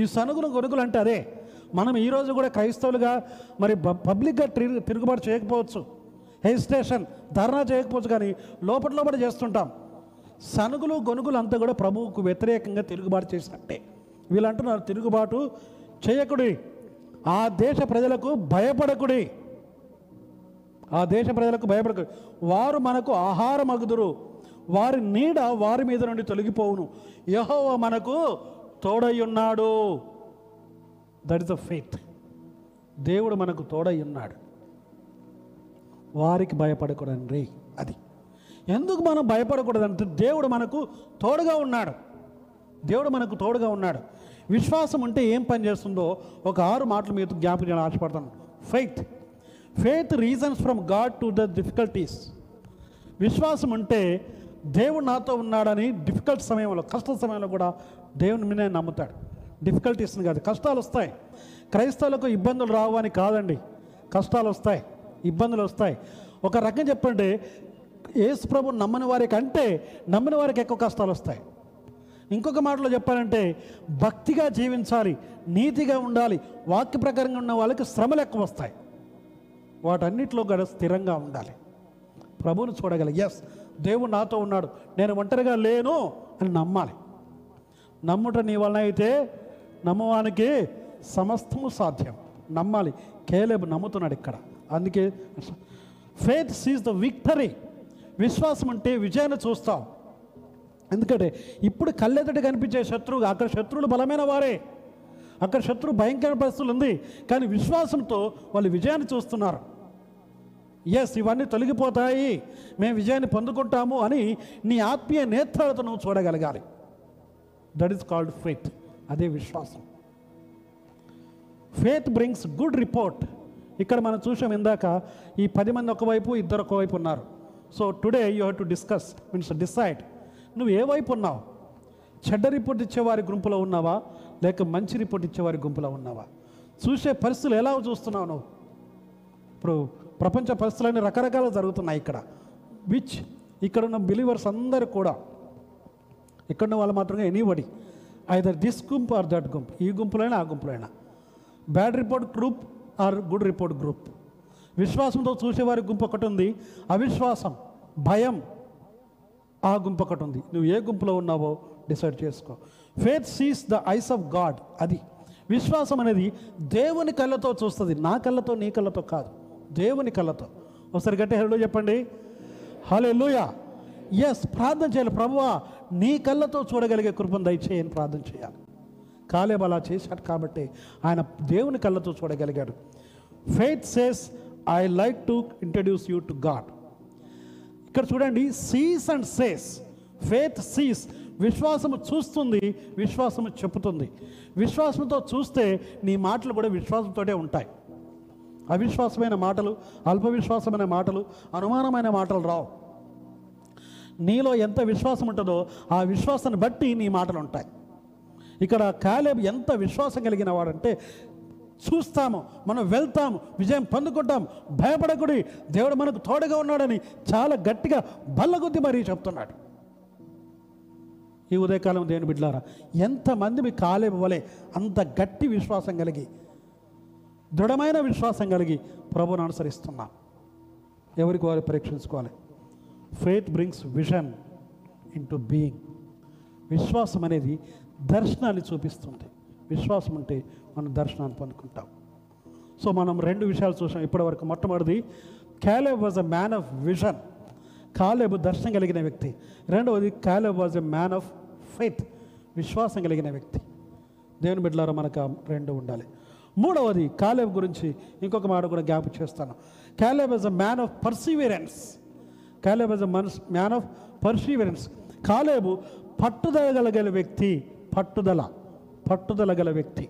ఈ సనుగులు గొనుగులు అంటే అదే. మనం ఈరోజు కూడా క్రైస్తవులుగా మరి పబ్లిక్గా తిరుగుబాటు చేయకపోవచ్చు. హెజిటేషన్ ధర్నా చేయకపోవచ్చు కానీ లోపల లోపల చేస్తుంటాం. సనుగులు గొనుగులు అంతా కూడా ప్రభువుకు వ్యతిరేకంగా తిరుగుబాటు చేసినట్టే. వీళ్ళు అంటున్నారు తిరుగుబాటు చేయకుడి. ఆ దేశ ప్రజలకు భయపడకుడి. ఆ దేశ ప్రజలకు భయపడకుడి. వారు మనకు ఆహారం అగుదురు. వారి నీడ వారి మీద నుండి తొలగిపోవును. యహోవ మనకు తోడయ్యున్నాడు. దట్ ఇస్ ద ఫెయిత్ దేవుడు మనకు తోడయ్యున్నాడు. వారికి భయపడకూడదండి అది. ఎందుకు మనం భయపడకూడదంటే దేవుడు మనకు తోడుగా ఉన్నాడు. దేవుడు మనకు తోడుగా ఉన్నాడు. విశ్వాసం ఉంటే ఏం పని చేస్తుందో ఒక ఆరు మాటలు మీరు జ్ఞాపకం చేయాలని ఆశపడతాను. Faith faith reasons from God to the difficulties విశ్వాసం ఉంటే దేవుడు నాతో ఉన్నాడని డిఫికల్ట్ సమయంలో కష్ట సమయంలో కూడా దేవుని మీద నమ్ముతాడు. డిఫికల్టీస్ని కాదు కష్టాలు వస్తాయి. క్రైస్తవులకు ఇబ్బందులు రావు అని కాదండి. కష్టాలు వస్తాయి. ఇబ్బందులు వస్తాయి. ఒక రకం చెప్పండి యేసు ప్రభు నమ్మని వారి కంటే నమ్మిన వారికి ఎక్కువ కష్టాలు వస్తాయి. ఇంకొక మాటలో చెప్పాలంటే భక్తిగా జీవించాలి నీతిగా ఉండాలి వాక్య ప్రకారంగా ఉన్న వాళ్ళకి శ్రమలు ఎక్కువ వస్తాయి. వాటన్నిటిలో కూడా స్థిరంగా ఉండాలి. ప్రభువుని చూడగల ఎస్ దేవుడు నాతో ఉన్నాడు నేను ఒంటరిగా లేను అని నమ్మాలి. నమ్ముట నీ వలన అయితే నమ్మవానికి సమస్తము సాధ్యం. నమ్మాలి. కేలేబు నమ్ముతున్నాడు ఇక్కడ. అందుకే ఫేత్ సీజ్ ద విక్టరీ విశ్వాసం అంటే విజయాన్ని చూస్తాం. ఎందుకంటే ఇప్పుడు కళ్ళెదటి కనిపించే శత్రువు అక్కడ శత్రువులు బలమైన వారే. అక్కడ శత్రువు భయంకర పరిస్థితులు ఉంది. కానీ విశ్వాసంతో వాళ్ళు విజయాన్ని చూస్తున్నారు. ఎస్ ఇవన్నీ తొలగిపోతాయి. మేము విజయాన్ని పొందుకుంటాము అని నీ ఆత్మీయ నేత్రాలతో నువ్వు చూడగలగాలి. దట్ ఈస్ కాల్డ్ ఫేత్ అదే విశ్వాసం. ఫేత్ బ్రింగ్స్ గుడ్ రిపోర్ట్ ఇక్కడ మనం చూసాం ఇందాక ఈ పది మంది ఒకవైపు ఇద్దరు ఒకవైపు ఉన్నారు. So today you have to discuss means decide నువ్వు ఏ వైపు ఉన్నావు? చెడ్డ రిపోర్ట్ ఇచ్చేవారి గుంపులో ఉన్నావా? లేక మంచి రిపోర్ట్ ఇచ్చేవారి గుంపులో ఉన్నావా? చూసే పరిస్థితులు ఎలా చూస్తున్నావు నువ్వు? ఇప్పుడు ప్రపంచ పరిస్థితులన్నీ రకరకాలు జరుగుతున్నాయి ఇక్కడ. విచ్ ఇక్కడ ఉన్న బిలీవర్స్ అందరూ కూడా ఇక్కడ ఉన్న వాళ్ళు మాత్రమే ఎనీబడి ఐదర్ దిస్ గుంప్ ఆర్ దట్ గుంపు ఈ గుంపులైనా ఆ గుంపులైనా? Bad report group or good report group. విశ్వాసంతో చూసేవారి గుంపు ఒకటి ఉంది అవిశ్వాసం భయం ఆ గుంపు ఒకటి ఉంది నువ్వు ఏ గుంపులో ఉన్నావో డిసైడ్ చేసుకో. Faith sees the eyes of God అది. విశ్వాసం అనేది దేవుని కళ్ళతో చూస్తుంది నా కళ్ళతో నీ కళ్ళతో కాదు. దేవుని కళ్ళతో. ఒకసారి గట్టి హలో చెప్పండి. హలో లూయా ఎస్ ప్రార్థన చేయాలి. ప్రభువా నీ కళ్ళతో చూడగలిగే కృపను దయచేయని ప్రార్థన చేయాలి. కాలేబ్ అలా చేశాడు కాబట్టి ఆయన దేవుని కళ్ళతో చూడగలిగాడు. Faith says I like to introduce you to God ఇక్కడ చూడండి sees and says faith sees విశ్వాసము చూస్తుంది విశ్వాసము చెప్పుతుంది. విశ్వాసంతో చూస్తే నీ మాటలు కూడా విశ్వాసంతోటే ఉంటాయి. అవిశ్వాసమైన మాటలు అల్పవిశ్వాసమైన మాటలు అనుమానమైన మాటలు రావు. నీలో ఎంత విశ్వాసం ఉంటుందో ఆ విశ్వాసాన్ని బట్టి నీ మాటలు ఉంటాయి. ఇక్కడ కాలేబ్ ఎంత విశ్వాసం కలిగిన వాడంటే చూస్తాము మనం వెళ్తాము విజయం పొందుకుంటాం భయపడకుడి దేవుడు మనకు తోడుగా ఉన్నాడని చాలా గట్టిగా బల్లగుద్ది మరీ చెప్తున్నాడు. ఈ ఉదయకాలం దేవుని బిడ్డలారా ఎంతమంది మీ కాలేబు వలె అంత గట్టి విశ్వాసం కలిగి దృఢమైన విశ్వాసం కలిగి ప్రభుని అనుసరిస్తున్నాం. ఎవరికి వారు పరీక్షించుకోవాలి? Faith brings vision into being విశ్వాసం అనేది దర్శనాన్ని చూపిస్తుంది. విశ్వాసం ఉంటే మనం దర్శనాన్ని పొందుకుంటాం. సో మనం రెండు విషయాలు చూసాం ఇప్పటివరకు. మొట్టమొదటిది Caleb was a man of vision. Caleb దర్శనం కలిగిన వ్యక్తి. రెండవది Caleb was a man of faith విశ్వాసం కలిగిన వ్యక్తి. దేవుని బిడ్డలారా మనకు రెండు ఉండాలి. మూడవది కాలేబ్ గురించి ఇంకొక మాట కూడా జ్ఞాపకం చేస్తాను. Caleb is a man of perseverance. Caleb is a man's man of perseverance. Caleb పట్టుదల గల వ్యక్తి. పట్టుదల పట్టుదల గల వ్యక్తి.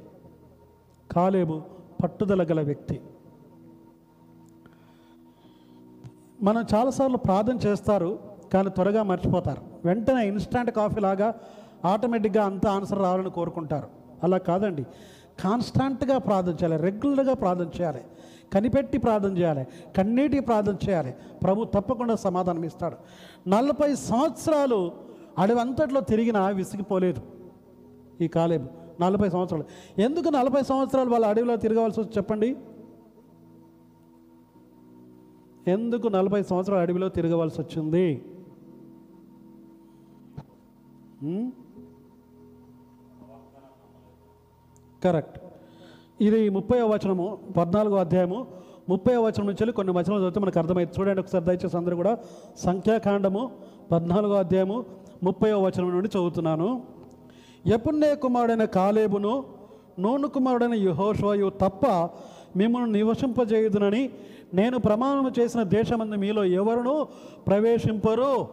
కాలేబు పట్టుదల గల వ్యక్తి. మనం చాలాసార్లు ప్రార్థన చేస్తారు కానీ త్వరగా మర్చిపోతారు. వెంటనే ఇన్స్టాంట్ కాఫీ లాగా ఆటోమేటిక్గా అంత ఆన్సర్ రావాలని కోరుకుంటారు. అలా కాదండి. కాన్స్టాంట్గా ప్రార్థన చేయాలి రెగ్యులర్గా ప్రార్థన చేయాలి. కనిపెట్టి ప్రార్థన చేయాలి కన్నీటి ప్రార్థన చేయాలి. ప్రభు తప్పకుండా సమాధానం ఇస్తాడు. నలభై సంవత్సరాలు అడవంతట్లో తిరిగినా విసిగిపోలేదు. ఈ కాలేబు. నలభై సంవత్సరాలు. ఎందుకు నలభై సంవత్సరాలు వాళ్ళ అడవిలో తిరగవలసి వచ్చి చెప్పండి? ఎందుకు నలభై సంవత్సరాలు అడవిలో తిరగవలసి వచ్చింది? కరెక్ట్. ఇది ముప్పై వచనము పద్నాలుగో అధ్యాయము. ముప్పై వచనం నుంచి వెళ్ళి కొన్ని వచనాలు చదివితే మనకు అర్థమైంది చూడండి ఒకసారి దయచేసి అందరూ కూడా. సంఖ్యాకాండము పద్నాలుగో అధ్యాయము ముప్పై వచనం నుండి చదువుతున్నాను. ఎపుణ్య కుమారుడైన కాలేబును నూను కుమారుడైన యహోషోయు తప్ప మిమ్మల్ని నివసింపజేయుదునని నేను ప్రమాణం చేసిన దేశమందు మీలో ఎవరును ప్రవేశింపరు.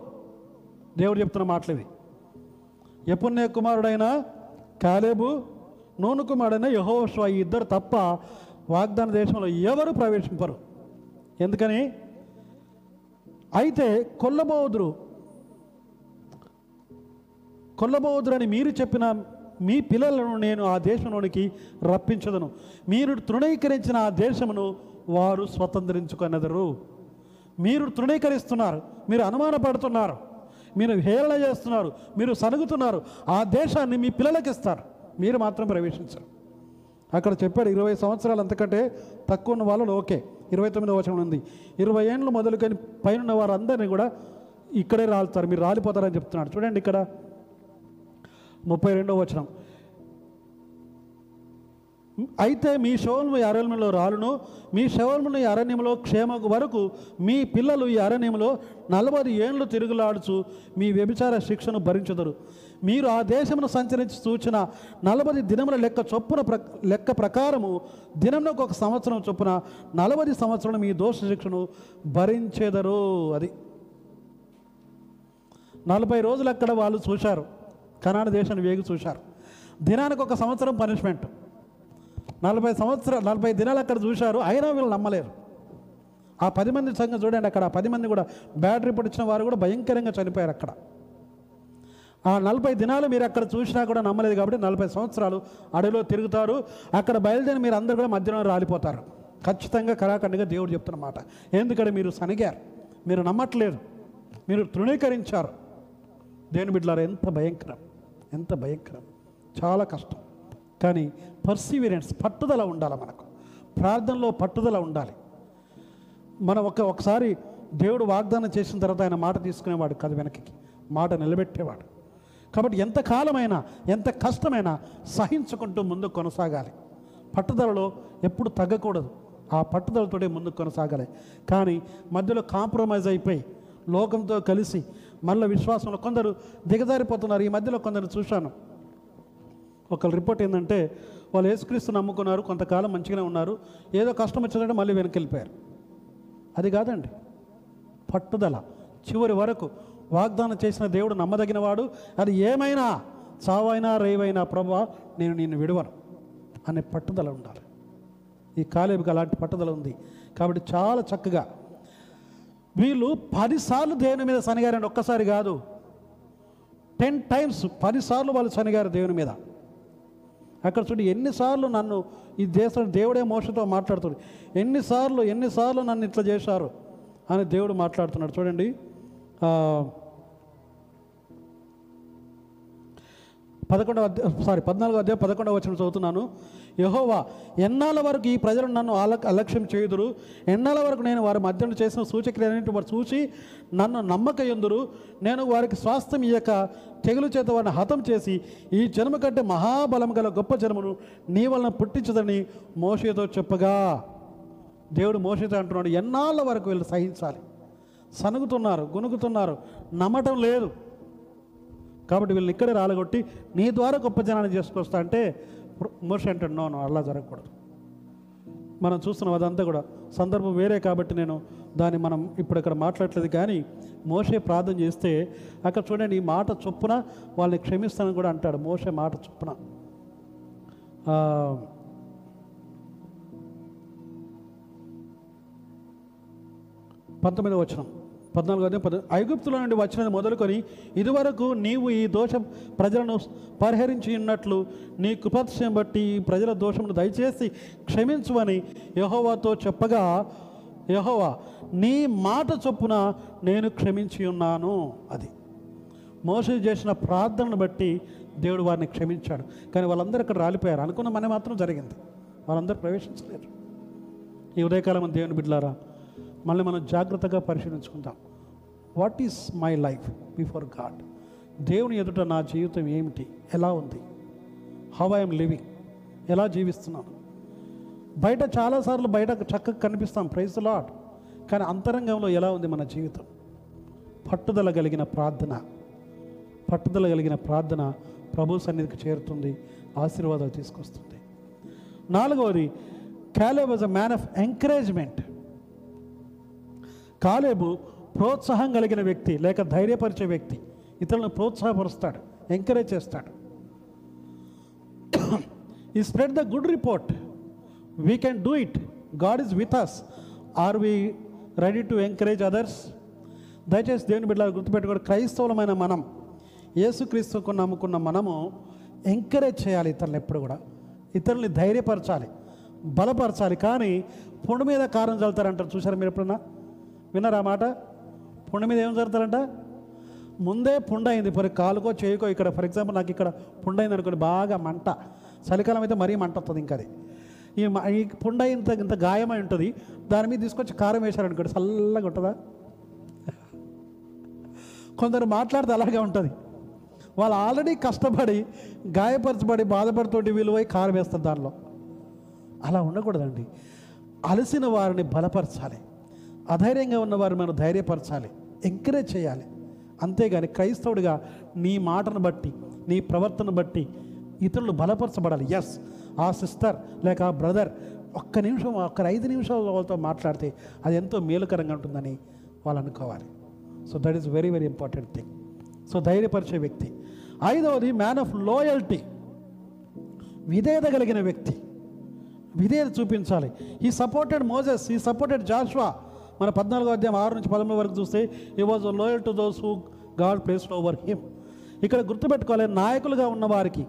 దేవుడు చెప్తున్న మాటలు ఎపుణ్య కుమారుడైన కాలేబు నూను కుమారుడైన యహోష్వా ఇద్దరు తప్ప వాగ్దాన దేశంలో ఎవరు ప్రవేశింపరు. ఎందుకని? అయితే కొల్లబోదురు కొల్లబోదురని మీరు చెప్పిన మీ పిల్లలను నేను ఆ దేశంలోనికి రప్పించదను. మీరు తృణీకరించిన ఆ దేశమును వారు స్వతంత్రించుకొనెదరు. మీరు తృణీకరిస్తున్నారు మీరు అనుమానపడుతున్నారు మీరు హేళన చేస్తున్నారు మీరు సనుగుతున్నారు ఆ దేశాన్ని మీ పిల్లలకి ఇస్తారు. మీరు మాత్రం ప్రవేశించరు. అక్కడ చెప్పాడు ఇరవై సంవత్సరాలు అంతకంటే తక్కువ ఉన్న వాళ్ళు ఓకే ఇరవై తొమ్మిదో వచనం ఉంది. ఇరవై ఏళ్ళు మొదలుకొని పైన వారందరినీ కూడా ఇక్కడే రాలుతారు మీరు రాలిపోతారని చెప్తున్నాడు. చూడండి ఇక్కడ. ముప్పై రెండో వచనం. అయితే మీ శవము అరణ్యంలో రాలును మీ శవమును అరణ్యంలో క్షేమ వరకు మీ పిల్లలు ఈ అరణ్యంలో నలభై ఏండ్లు తిరుగులాడుచు మీ వ్యభిచార శిక్షను భరించుదరు. మీరు ఆ దేశమును సంచరించి సూచన నలభై దినముల లెక్క చొప్పున ప్ర లెక్క ప్రకారము దినంలో ఒక సంవత్సరం చొప్పున నలభై సంవత్సరం మీ దోష శిక్షను భరించేదరు అది. నలభై రోజులు అక్కడ వాళ్ళు చూశారు. కనాడ దేశాన్ని వేగి చూశారు. దినానికి ఒక సంవత్సరం పనిష్మెంట్ నలభై సంవత్సరాలు నలభై దినాలు అక్కడ చూశారు. అయినా వీళ్ళు నమ్మలేరు. ఆ పది మంది సంగతి చూడండి అక్కడ ఆ పది మంది కూడా బ్యాటరీ పొడిచిన వారు కూడా భయంకరంగా చనిపోయారు అక్కడ. ఆ నలభై దినాలు మీరు అక్కడ చూసినా కూడా నమ్మలేదు కాబట్టి నలభై సంవత్సరాలు అడవిలో తిరుగుతారు. అక్కడ బయలుదేరి మీరు అందరూ కూడా మధ్యలో రాలిపోతారు. ఖచ్చితంగా కళాఖండగా దేవుడు చెప్తున్నమాట ఎందుకంటే మీరు సనిగారు. మీరు నమ్మట్లేదు. మీరు తృణీకరించారు. దేని బిడ్డలారా ఎంత భయంకరం. ఎంత భయంకరం. చాలా కష్టం. కానీ పర్సీవిరెన్స్ పట్టుదల ఉండాలి మనకు. ప్రార్థనలో పట్టుదల ఉండాలి. మనం ఒక ఒకసారి దేవుడు వాగ్దానం చేసిన తర్వాత ఆయన మాట తీసుకునేవాడు కథ వెనక్కి. మాట నిలబెట్టేవాడు. కాబట్టి ఎంత కాలమైనా ఎంత కష్టమైనా సహించుకుంటూ ముందుకు కొనసాగాలి. పట్టుదలలో ఎప్పుడు తగ్గకూడదు. ఆ పట్టుదలతోటే ముందుకు కొనసాగాలి. కానీ మధ్యలో కాంప్రమైజ్ అయిపోయి లోకంతో కలిసి మళ్ళీ విశ్వాసంలో కొందరు దిగజారిపోతున్నారు. ఈ మధ్యలో కొందరు చూశాను. ఒక రిపోర్ట్ ఏంటంటే వాళ్ళు యేసుక్రీస్తు నమ్ముకున్నారు కొంతకాలం మంచిగానే ఉన్నారు. ఏదో కష్టం వచ్చిందంటే మళ్ళీ వెనక్కి వెళ్ళిపోయారు అది కాదండి. పట్టుదల. చివరి వరకు వాగ్దానం చేసిన దేవుడు నమ్మదగినవాడు. అది ఏమైనా చావైనా రేవైనా ప్రభా నేను నిన్ను విడవను అనే పట్టుదల ఉండాలి. ఈ కాలేబుకి అలాంటి పట్టుదల ఉంది. కాబట్టి చాలా చక్కగా వీళ్ళు పదిసార్లు దేవుని మీద శనిగారండి ఒక్కసారి కాదు. టెన్ టైమ్స్ పదిసార్లు వాళ్ళు శనిగారు దేవుని మీద. అక్కడ చూడు ఎన్నిసార్లు నన్ను ఈ దేశం దేవుడే మోసతో మాట్లాడుతుంది ఎన్నిసార్లు ఎన్నిసార్లు నన్ను ఇట్లా చేశారు అని దేవుడు మాట్లాడుతున్నాడు. చూడండి. పదకొండవ సారీ పద్నాలుగో అధ్యాయం పదకొండవ వచ్చిన చదువుతున్నాను. యహోవా ఎన్నాళ్ళ వరకు ఈ ప్రజలు నన్ను అల అలక్ష్యం చేయుదురు? ఎన్నాళ్ళ వరకు నేను వారి మధ్యలో చేసిన సూచక్రియన్నింటి వారు చూసి నన్ను నమ్మక ఎందురు నేను వారికి స్వాస్థ్యం ఇయ్యక తెగులు చేత వారిని హతం చేసి ఈ జన్మ కంటే మహాబలం గల గొప్ప జన్మను నీ వలన పుట్టించదని మోషేతో చెప్పగా. దేవుడు మోషేతో అంటున్నాడు ఎన్నాళ్ళ వరకు వీళ్ళు సహించాలి? సనుగుతున్నారు గునుగుతున్నారు నమ్మటం లేదు. కాబట్టి వీళ్ళు ఇక్కడే రాలగొట్టి నీ ద్వారా గొప్ప జనాన్ని చేసుకొస్తా అంటే మోష అంటాడు నో అలా జరగకూడదు. మనం చూస్తున్నాం అదంతా కూడా. సందర్భం వేరే కాబట్టి నేను దాన్ని మనం ఇప్పుడు ఇక్కడ మాట్లాడలేదు కానీ మోసే ప్రార్థన చేస్తే అక్కడ చూడండి ఈ మాట చొప్పున వాళ్ళని క్షమిస్తానని కూడా అంటాడు. మోసే మాట చొప్పున. పంతొమ్మిదవ పంతొమ్మిది వచనం. పద్నాలుగు అదే పద ఐగుప్తుల నుండి వచ్చినది మొదలుకొని ఇదివరకు నీవు ఈ దోషం ప్రజలను పరిహరించి ఉన్నట్లు నీ కృపత్యం బట్టి ఈ ప్రజల దోషమును దయచేసి క్షమించువని యహోవాతో చెప్పగా యహోవా నీ మాట చొప్పున నేను క్షమించి ఉన్నాను అది. మోసం చేసిన ప్రార్థనను బట్టి దేవుడు వారిని క్షమించాడు. కానీ వాళ్ళందరూ ఇక్కడ రాలిపోయారు. అనుకున్న మన మాత్రం జరిగింది. వాళ్ళందరూ ప్రవేశించలేరు. ఈ ఉదయకాలం దేవుని బిడ్డలారా మళ్ళీ మనం జాగ్రత్తగా పరిశీలించుకుందాం. What is my life before God దేవుని ఎదుట నా జీవితం ఏమిటి? ఎలా ఉంది? హౌ ఐఎమ్ లివింగ్ ఎలా జీవిస్తున్నాను? బయట చాలాసార్లు బయట చక్కగా కనిపిస్తాం ప్రైజ్ లాట్ కానీ అంతరంగంలో ఎలా ఉంది మన జీవితం? పట్టుదల కలిగిన ప్రార్థన. పట్టుదల కలిగిన ప్రార్థన ప్రభు సన్నిధికి చేరుతుంది ఆశీర్వాదాలు తీసుకొస్తుంది. నాలుగవది Caleb was a man of encouragement Caleb ప్రోత్సాహం కలిగిన వ్యక్తి లేక ధైర్యపరిచే వ్యక్తి ఇతరులను ప్రోత్సాహపరుస్తాడు ఎంకరేజ్ చేస్తాడు. He spread the good report we can do it God is with us are we ready to encourage others దయచేసి దేవుని బిడ్డలు గుర్తుపెట్టుకోండి. క్రైస్తవులమైన మనం యేసుక్రీస్తుకు నమ్ముకున్న మనము ఎంకరేజ్ చేయాలి ఇతరులు ఎప్పుడు కూడా. ఇతరుల్ని ధైర్యపరచాలి బలపరచాలి. కానీ పుండు మీద కారం చల్లుతారంటారు. చూసారు మీరు ఎప్పుడన్నా? విన్నారా మాట? పుండ మీద ఏం జరుగుతారంట ముందే పుండ అయింది. మరి కాలుకో చేయకో ఇక్కడ ఫర్ ఎగ్జాంపుల్ నాకు ఇక్కడ పుండ అయింది అనుకోండి బాగా మంట. చలికాలం అయితే మరీ మంట వస్తుంది ఇంకా అది. ఈ మ- ఈ పుండ ఇంత ఇంత గాయమై ఉంటుంది. దాని మీద తీసుకొచ్చి కారం వేశారనుకోండి చల్లగా ఉంటుందా? కొందరు మాట్లాడితే అలాగే ఉంటుంది. వాళ్ళు ఆల్రెడీ కష్టపడి గాయపరచబడి బాధపడుతుంటే విలువై కారం వేస్తారు దానిలో. అలా ఉండకూడదండి. అలసిన వారిని బలపరచాలి. అధైర్యంగా ఉన్న మనం ధైర్యపరచాలి ఎంకరేజ్ చేయాలి. అంతేగాని క్రైస్తవుడిగా నీ మాటను బట్టి నీ ప్రవర్తన బట్టి ఇతరులు బలపరచబడాలి. ఎస్ ఆ సిస్టర్ లేక ఆ బ్రదర్ ఒక్క నిమిషం ఒక్క ఐదు నిమిషాలు వాళ్ళతో మాట్లాడితే అది ఎంతో మేలుకరంగా ఉంటుందని వాళ్ళు అనుకోవాలి. So that is very very important thing so ధైర్యపరిచే వ్యక్తి. ఐదవది మ్యాన్ ఆఫ్ లోయల్టీ విధేయత కలిగిన వ్యక్తి. విధేయత చూపించాలి. He supported Moses he supported Joshua మన పద్నాలుగో అధ్యాయం ఆరు నుంచి పదమూడు వరకు చూస్తే he was loyal to those who God placed over him ఇక్కడ గుర్తుపెట్టుకోవాలి నాయకులుగా ఉన్న వారికి.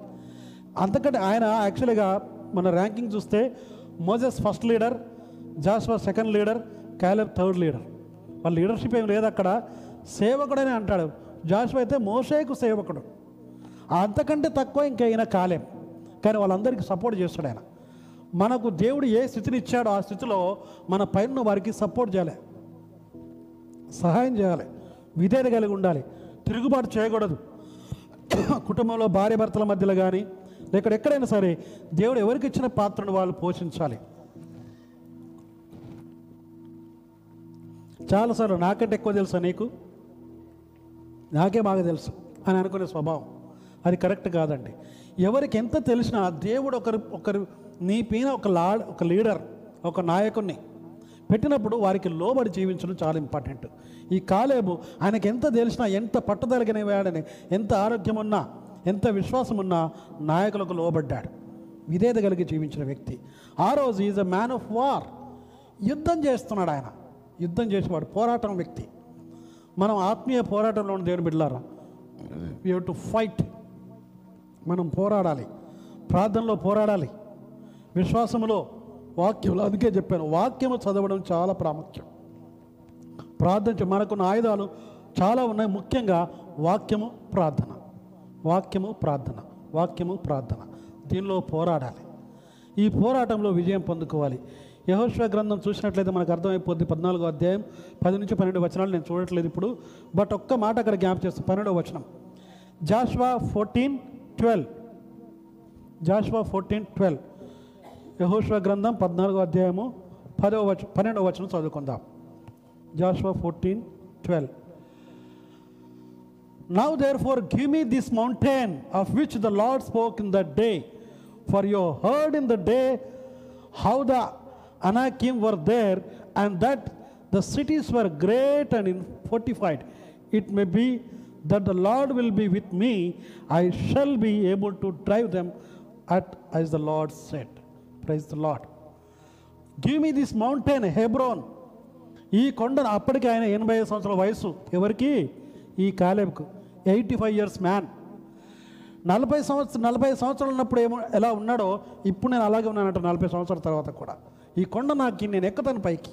అంతకంటే ఆయన యాక్చువల్గా మన ర్యాంకింగ్ చూస్తే Moses first leader Joshua second leader Caleb third leader వాళ్ళ లీడర్షిప్ ఏం లేదు అక్కడ. సేవకుడని అంటాడు. జాస్వా అయితే మోషేకు సేవకుడు. అంతకంటే తక్కువ ఇంకా ఈయన కాలేం. కానీ వాళ్ళందరికీ సపోర్ట్ చేస్తాడు ఆయన. మనకు దేవుడు ఏ స్థితిని ఇచ్చాడో ఆ స్థితిలో మన పైన వారికి సపోర్ట్ చేయాలి. సహాయం చేయాలి. విధేయత కలిగి ఉండాలి. తిరుగుబాటు చేయకూడదు. కుటుంబంలో భార్య భర్తల మధ్యలో కానీ లేక ఎక్కడైనా సరే దేవుడు ఎవరికి ఇచ్చిన పాత్రను వాళ్ళు పోషించాలి. చాలాసార్లు నాకంటే ఎక్కువ తెలుసా నీకు? నాకే బాగా తెలుసు అని అనుకునే స్వభావం. అది కరెక్ట్ కాదండి. ఎవరికి ఎంత తెలిసినా దేవుడు ఒకరు ఒకరు నీ పైన ఒక లా ఒక లీడర్ ఒక నాయకుడిని పెట్టినప్పుడు వారికి లోబడి జీవించడం చాలా ఇంపార్టెంట్. ఈ కాలేబు ఆయనకి ఎంత తెలిసినా ఎంత పట్టుదలగిన వాడని ఎంత ఆరోగ్యం ఉన్నా ఎంత విశ్వాసం ఉన్నా నాయకులకు లోబడ్డాడు. విధేయత కలిగి జీవించిన వ్యక్తి. ఆ రోజు is a man of war. యుద్ధం చేస్తున్నాడు ఆయన. యుద్ధం చేసేవాడు పోరాటం వ్యక్తి. మనం ఆత్మీయ పోరాటంలో ఉన్న దేవుని బిడ్డలారా యూ టు ఫైట్ మనం పోరాడాలి. ప్రార్థనలో పోరాడాలి. విశ్వాసములో వాక్యంలో అందుకే చెప్పాను వాక్యము చదవడం చాలా ప్రాముఖ్యం. ప్రార్థన మనకున్న ఆయుధాలు చాలా ఉన్నాయి. ముఖ్యంగా వాక్యము ప్రార్థన. వాక్యము ప్రార్థన. వాక్యము ప్రార్థన. దీనిలో పోరాడాలి. ఈ పోరాటంలో విజయం పొందుకోవాలి. యహోశ్వ గ్రంథం చూసినట్లయితే మనకు అర్థమైపోద్ది. పద్నాలుగో అధ్యాయం పది నుంచి పన్నెండు వచనాలు నేను చూడట్లేదు ఇప్పుడు. బట్ ఒక్క మాట అక్కడ జ్ఞాప చేస్తాను. పన్నెండో వచనం. Joshua fourteen twelve Joshua fourteen twelve యహోశ్వ గ్రంథం పద్నాలుగో అధ్యాయము పదవ వచ పన్నెండవ వచనం చదువుకుందాం Joshua fourteen twelve Now therefore give me this mountain of which the Lord spoke in that day, for you heard in the day how the Anakim were there, and that the cities were great and in- fortified. It may be that the Lord will be with me, I shall be able to drive them at as the Lord said. Praise the Lord. Give me this mountain Hebron ఈ కొండను అప్పటికి ఆయన ఎనభై ఐదు సంవత్సరాల వయసు ఎవరికి? ఈ కాలేబ్కు. Eighty five years man. నలభై సంవత్సరం నలభై సంవత్సరాలు ఉన్నప్పుడు ఏమో ఎలా ఉన్నాడో ఇప్పుడు నేను అలాగే ఉన్నానంట నలభై సంవత్సరాల తర్వాత కూడా. ఈ కొండ నాకు నేను ఎక్కుతాను పైకి.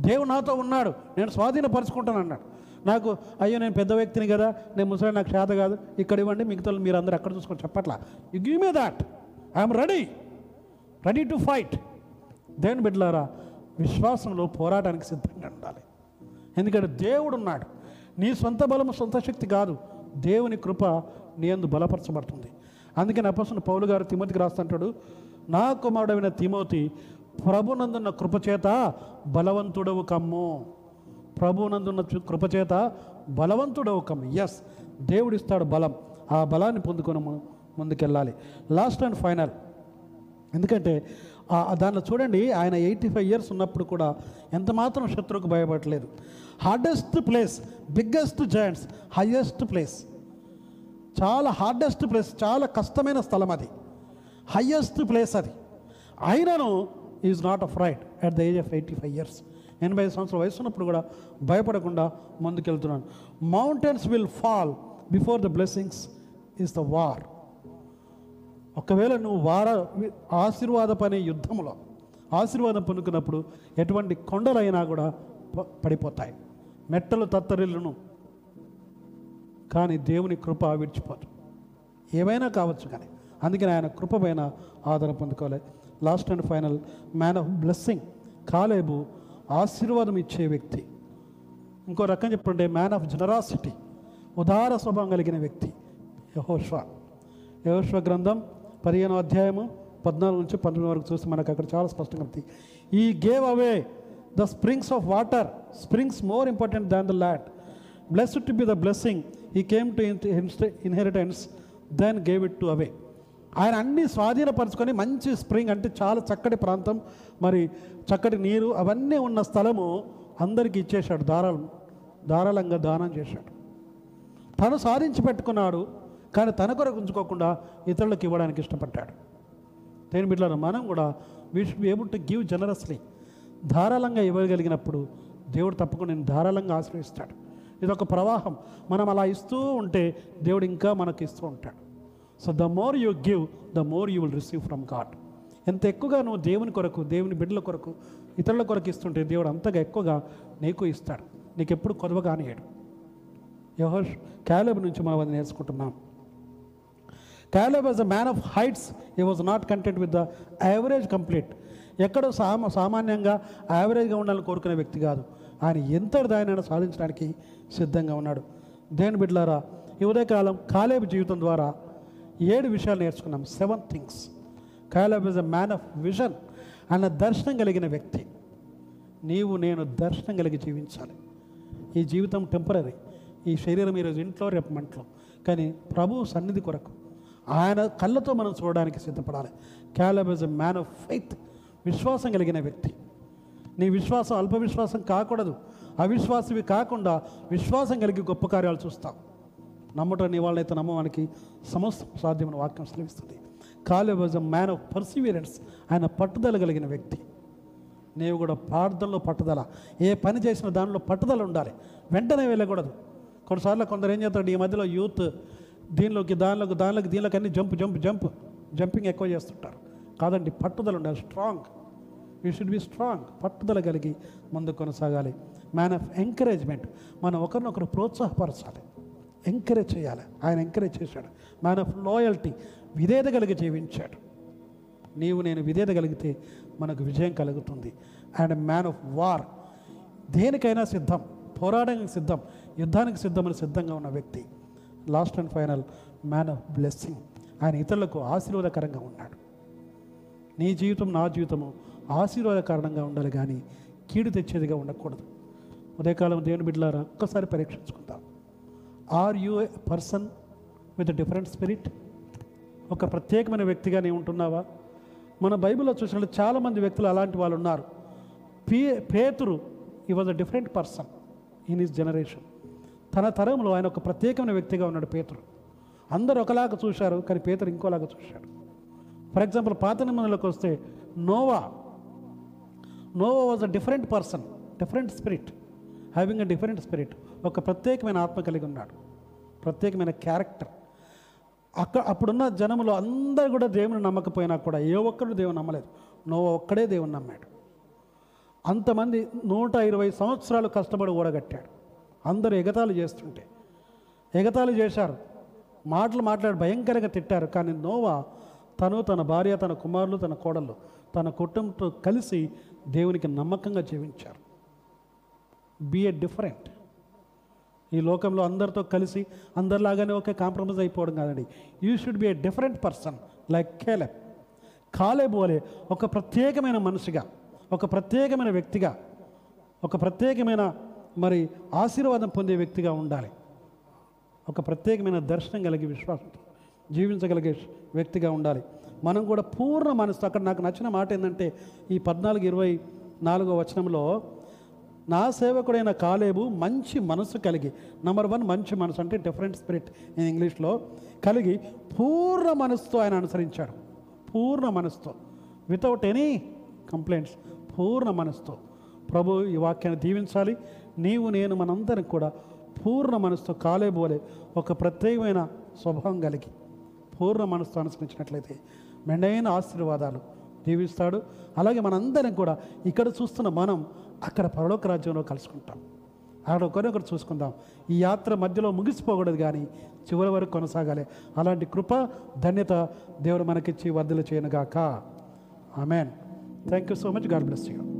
దేవుడు నాతో ఉన్నాడు. నేను స్వాధీనపరుచుకుంటాను అన్నాడు. నాకు అయ్యో నేను పెద్ద వ్యక్తిని కదా నేను ముసలి నాకు చేత కాదు. ఇక్కడ ఇవ్వండి మిగతా మీరు అందరూ అక్కడ చూసుకొని చెప్పట్లా. You give me that I'm ready ready to fight దేవుని బిడ్డలారా విశ్వాసంలో పోరాటానికి సిద్ధంగా ఉండాలి. ఎందుకంటే దేవుడు ఉన్నాడు. నీ సొంత బలము సొంత శక్తి కాదు. దేవుని కృప నీ అందు బలపరచబడుతుంది. అందుకని అపసన పౌలు గారు తిమోతికి రాస్తుంటాడు నా కుమారుడైన తిమోతి ప్రభునందున్న కృపచేత బలవంతుడవు కమ్ము. ప్రభునందున్న కృపచేత బలవంతుడవు ఎస్ దేవుడిస్తాడు బలం. ఆ బలాన్ని పొందుకొని ముందుకెళ్ళాలి. లాస్ట్ అండ్ ఫైనల్ ఎందుకంటే దానిలో చూడండి ఆయన ఎయిటీ ఫైవ్ ఇయర్స్ ఉన్నప్పుడు కూడా ఎంత మాత్రం శత్రువుకు భయపడలేదు. Hardest place biggest giants highest place చాలా హార్డెస్ట్ ప్లేస్ చాలా కష్టమైన స్థలం అది. హయ్యెస్ట్ ప్లేస్ అది. అయినను is not afraid at the age of eighty five years ఎనభై ఐదు సంవత్సరాల వయసు ఉన్నప్పుడు కూడా భయపడకుండా ముందుకెళ్తున్నాను. Mountains will fall before the blessings is the war ఒకవేళ నువ్వు వార ఆశీర్వాదపనే యుద్ధంలో ఆశీర్వాదం పొందుకున్నప్పుడు ఎటువంటి కొండలైనా కూడా ప- పడిపోతాయి. మెట్టలు తత్తరిల్లును. కానీ దేవుని కృప విడిచిపోదు. ఏమైనా కావచ్చు కానీ. అందుకని ఆయన కృప పైన ఆధారం పొందుకోవాలి last and final man of blessing Caleb ఆశీర్వాదం ఇచ్చే వ్యక్తి. ఇంకో రకం చెప్పండి మ్యాన్ ఆఫ్ జనరాసిటీ ఉదార స్వభావం కలిగిన వ్యక్తి యహోష్వ. యహోష్వ గ్రంథం పదిహేను అధ్యాయము పద్నాలుగు నుంచి పంతొమ్మిది వరకు చూస్తే మనకు అక్కడ చాలా స్పష్టంగా ఉంది. He gave away the springs of water springs more important than the land blessed to be the blessing he came to inheritance then gave it to away ఆయన అన్ని స్వాధీనపరచుకొని మంచి స్ప్రింగ్ అంటే చాలా చక్కటి ప్రాంతం మరి చక్కటి నీరు అవన్నీ ఉన్న స్థలము అందరికీ ఇచ్చేశాడు. ధారాళం ధారాళంగా దానం చేశాడు. తను సాధించి పెట్టుకున్నాడు కానీ తన కొరకు ఉంచుకోకుండా ఇతరులకు ఇవ్వడానికి ఇష్టపడ్డాడు. దేని బిడ్డలను మనం కూడా we should be able to give generously ధారాళంగా ఇవ్వగలిగినప్పుడు దేవుడు తప్పకుండా నేను ధారాళంగా ఆశ్రయిస్తాడు. ఇదొక ప్రవాహం. మనం అలా ఇస్తూ ఉంటే దేవుడు ఇంకా మనకు ఇస్తూ ఉంటాడు. So the more you give the more you will receive from God ఎంత ఎక్కువగా నువ్వు దేవుని కొరకు దేవుని బిడ్డల కొరకు ఇతరుల కొరకు ఇస్తుంటే దేవుడు అంతగా ఎక్కువగా నీకు ఇస్తాడు. నీకు ఎప్పుడు కొదవ కానియడు యహోష్ క్యాలబ్ నుంచి మనం అది నేర్చుకుంటున్నాం. Caleb was a man of heights he was not content with the average complete ఎక్కడో సామ సామాన్యంగా యావరేజ్గా ఉండాలని కోరుకునే వ్యక్తి కాదు. ఆయన ఎంత దానినైనా సాధించడానికి సిద్ధంగా ఉన్నాడు. దేని బిడ్డలారా ఈ ఉదయకాలం కాలేబ్ జీవితం ద్వారా ఏడు విషయాలు నేర్చుకున్నాం. Seven things Caleb is a man of vision అన్న దర్శనం కలిగిన వ్యక్తి. నీవు నేను దర్శనం కలిగి జీవించాలి. ఈ జీవితం టెంపరీ ఈ శరీరం ఈరోజు ఇంట్లో రేపు మంటలో. కానీ ప్రభువు సన్నిధి కొరకు ఆయన కళ్ళతో మనం చూడడానికి సిద్ధపడాలి. Caleb is a man of faith విశ్వాసం కలిగిన వ్యక్తి. నీ విశ్వాసం అల్ప విశ్వాసం కాకూడదు. అవిశ్వాసవి కాకుండా విశ్వాసం కలిగి గొప్ప కార్యాలు చూస్తావు. నమ్మటం నీ వాళ్ళైతే నమ్మవానికి సమస్తం సాధ్యమైన వాక్యం శ్రమిస్తుంది Caleb was a man of perseverance ఆయన పట్టుదల కలిగిన వ్యక్తి. నీవు కూడా ప్రార్థనలో పట్టుదల ఏ పని చేసిన దానిలో పట్టుదల ఉండాలి. వెంటనే వెళ్ళకూడదు. కొన్నిసార్లు కొందరు ఏం చేస్తాడు ఈ మధ్యలో యూత్ దీనిలోకి దానిలోకి దానిలోకి దీనిలోకి అన్ని జంప్ జంప్ జంప్ జంపింగ్ ఎక్కువ చేస్తుంటారు. కాదండి పట్టుదల ఉండాలి. Strong you should be strong పట్టుదల కలిగి ముందు కొనసాగాలి. మ్యాన్ ఆఫ్ ఎంకరేజ్మెంట్ మనం ఒకరినొకరు ప్రోత్సాహపరచాలి. ఎంకరేజ్ చేయాలి. ఆయన ఎంకరేజ్ చేశాడు. మ్యాన్ ఆఫ్ లాయల్టీ విధేయత కలిగి జీవించాడు. నీవు నేను విధేయత కలిగితే మనకు విజయం కలుగుతుంది. అండ్ మ్యాన్ ఆఫ్ వార్ దేనికైనా సిద్ధం పోరాటానికి సిద్ధం యుద్ధానికి సిద్ధమని సిద్ధంగా ఉన్న వ్యక్తి. Last and final man of blessing ఆయన ఇతరులకు ఆశీర్వాదకరంగా ఉన్నాడు. నీ జీవితం నా జీవితము ఆశీర్వాదకరంగా ఉండాలి కానీ కీడు తెచ్చేదిగా ఉండకూడదు. ఉదయకాలం దేవుని బిడ్డలారా ఒక్కసారి పరీక్షించుకుందాం. Are you a person with different spirit ఒక ప్రత్యేకమైన వ్యక్తిగా నీ ఉంటున్నావా? మన బైబిల్లో చూసినట్లు చాలామంది వ్యక్తులు అలాంటి వాళ్ళు ఉన్నారు. పే పేతురు ఈ was a different person in his generation తన తరంలో ఆయన ఒక ప్రత్యేకమైన వ్యక్తిగా ఉన్నాడు పేతురు. అందరు ఒకలాగా చూశారు కానీ పేతురు ఇంకోలాగా చూశాడు. ఫర్ ఎగ్జాంపుల్ పాత నిబంధనలోకి వస్తే Noah Noah was a different person different spirit having a different spirit ఒక ప్రత్యేకమైన ఆత్మ కలిగి ఉన్నాడు. ప్రత్యేకమైన క్యారెక్టర్. అక్కడ అప్పుడున్న జనములు అందరూ కూడా దేవుని నమ్మకపోయినా కూడా ఏ ఒక్కరు దేవుని నమ్మలేదు. నోవా ఒక్కడే దేవుని నమ్మాడు. అంతమంది నూట ఇరవై సంవత్సరాలు కష్టపడి ఓడగట్టాడు అందరూ ఎగతాళి చేస్తుంటే. ఎగతాళి చేశారు. మాటలు మాట్లాడి భయంకరంగా తిట్టారు. కానీ నోవా తను తన భార్య తన కుమారులు తన కోడళ్ళు తన కుటుంబంతో కలిసి దేవునికి నమ్మకంగా జీవించారు. బిఏ డిఫరెంట్ ఈ లోకంలో అందరితో కలిసి అందరిలాగానే ఒకే కాంప్రమైజ్ అయిపోవడం కాదండి. You should be a different person like Caleb కాలేబు వలె ఒక ప్రత్యేకమైన మనిషిగా ఒక ప్రత్యేకమైన వ్యక్తిగా ఒక ప్రత్యేకమైన మరి ఆశీర్వాదం పొందే వ్యక్తిగా ఉండాలి. ఒక ప్రత్యేకమైన దర్శనం కలిగి విశ్వాసంతో జీవించగలిగే వ్యక్తిగా ఉండాలి. మనం కూడా పూర్ణ మనసు అక్కడ నాకు నచ్చిన మాట ఏంటంటే ఈ పద్నాలుగు ఇరవై నాలుగో వచనంలో నా సేవకుడైన కాలేబు మంచి మనసు కలిగి నంబర్ వన్ మంచి మనసు అంటే డిఫరెంట్ స్పిరిట్ ఇన్ ఇంగ్లీష్లో కలిగి పూర్ణ మనసుతో ఆయన అనుసరించాడు. పూర్ణ మనసుతో. వితౌట్ ఎనీ కంప్లైంట్స్ పూర్ణ మనసుతో. ప్రభు ఈ వాక్యాన్ని దీవించాలి. నీవు నేను మనందరం కూడా పూర్ణ మనసుతో కాలేబోలే ఒక ప్రత్యేకమైన స్వభావం కలిగి పూర్ణ మనసుతో అనుసరించినట్లయితే మెండైన ఆశీర్వాదాలు దీవిస్తాడు. అలాగే మనందరం కూడా ఇక్కడ చూస్తున్న మనం అక్కడ పరలోక రాజ్యంలో కలుసుకుంటాం. అక్కడ ఒకరినొకరు చూసుకుందాం. ఈ యాత్ర మధ్యలో ముగిసిపోకూడదు కానీ చివరి వరకు కొనసాగాలి. అలాంటి కృప ధన్యత దేవుడు మనకిచ్చి వర్ధలు చేయనుగాక. Amen. Thank you so much God bless you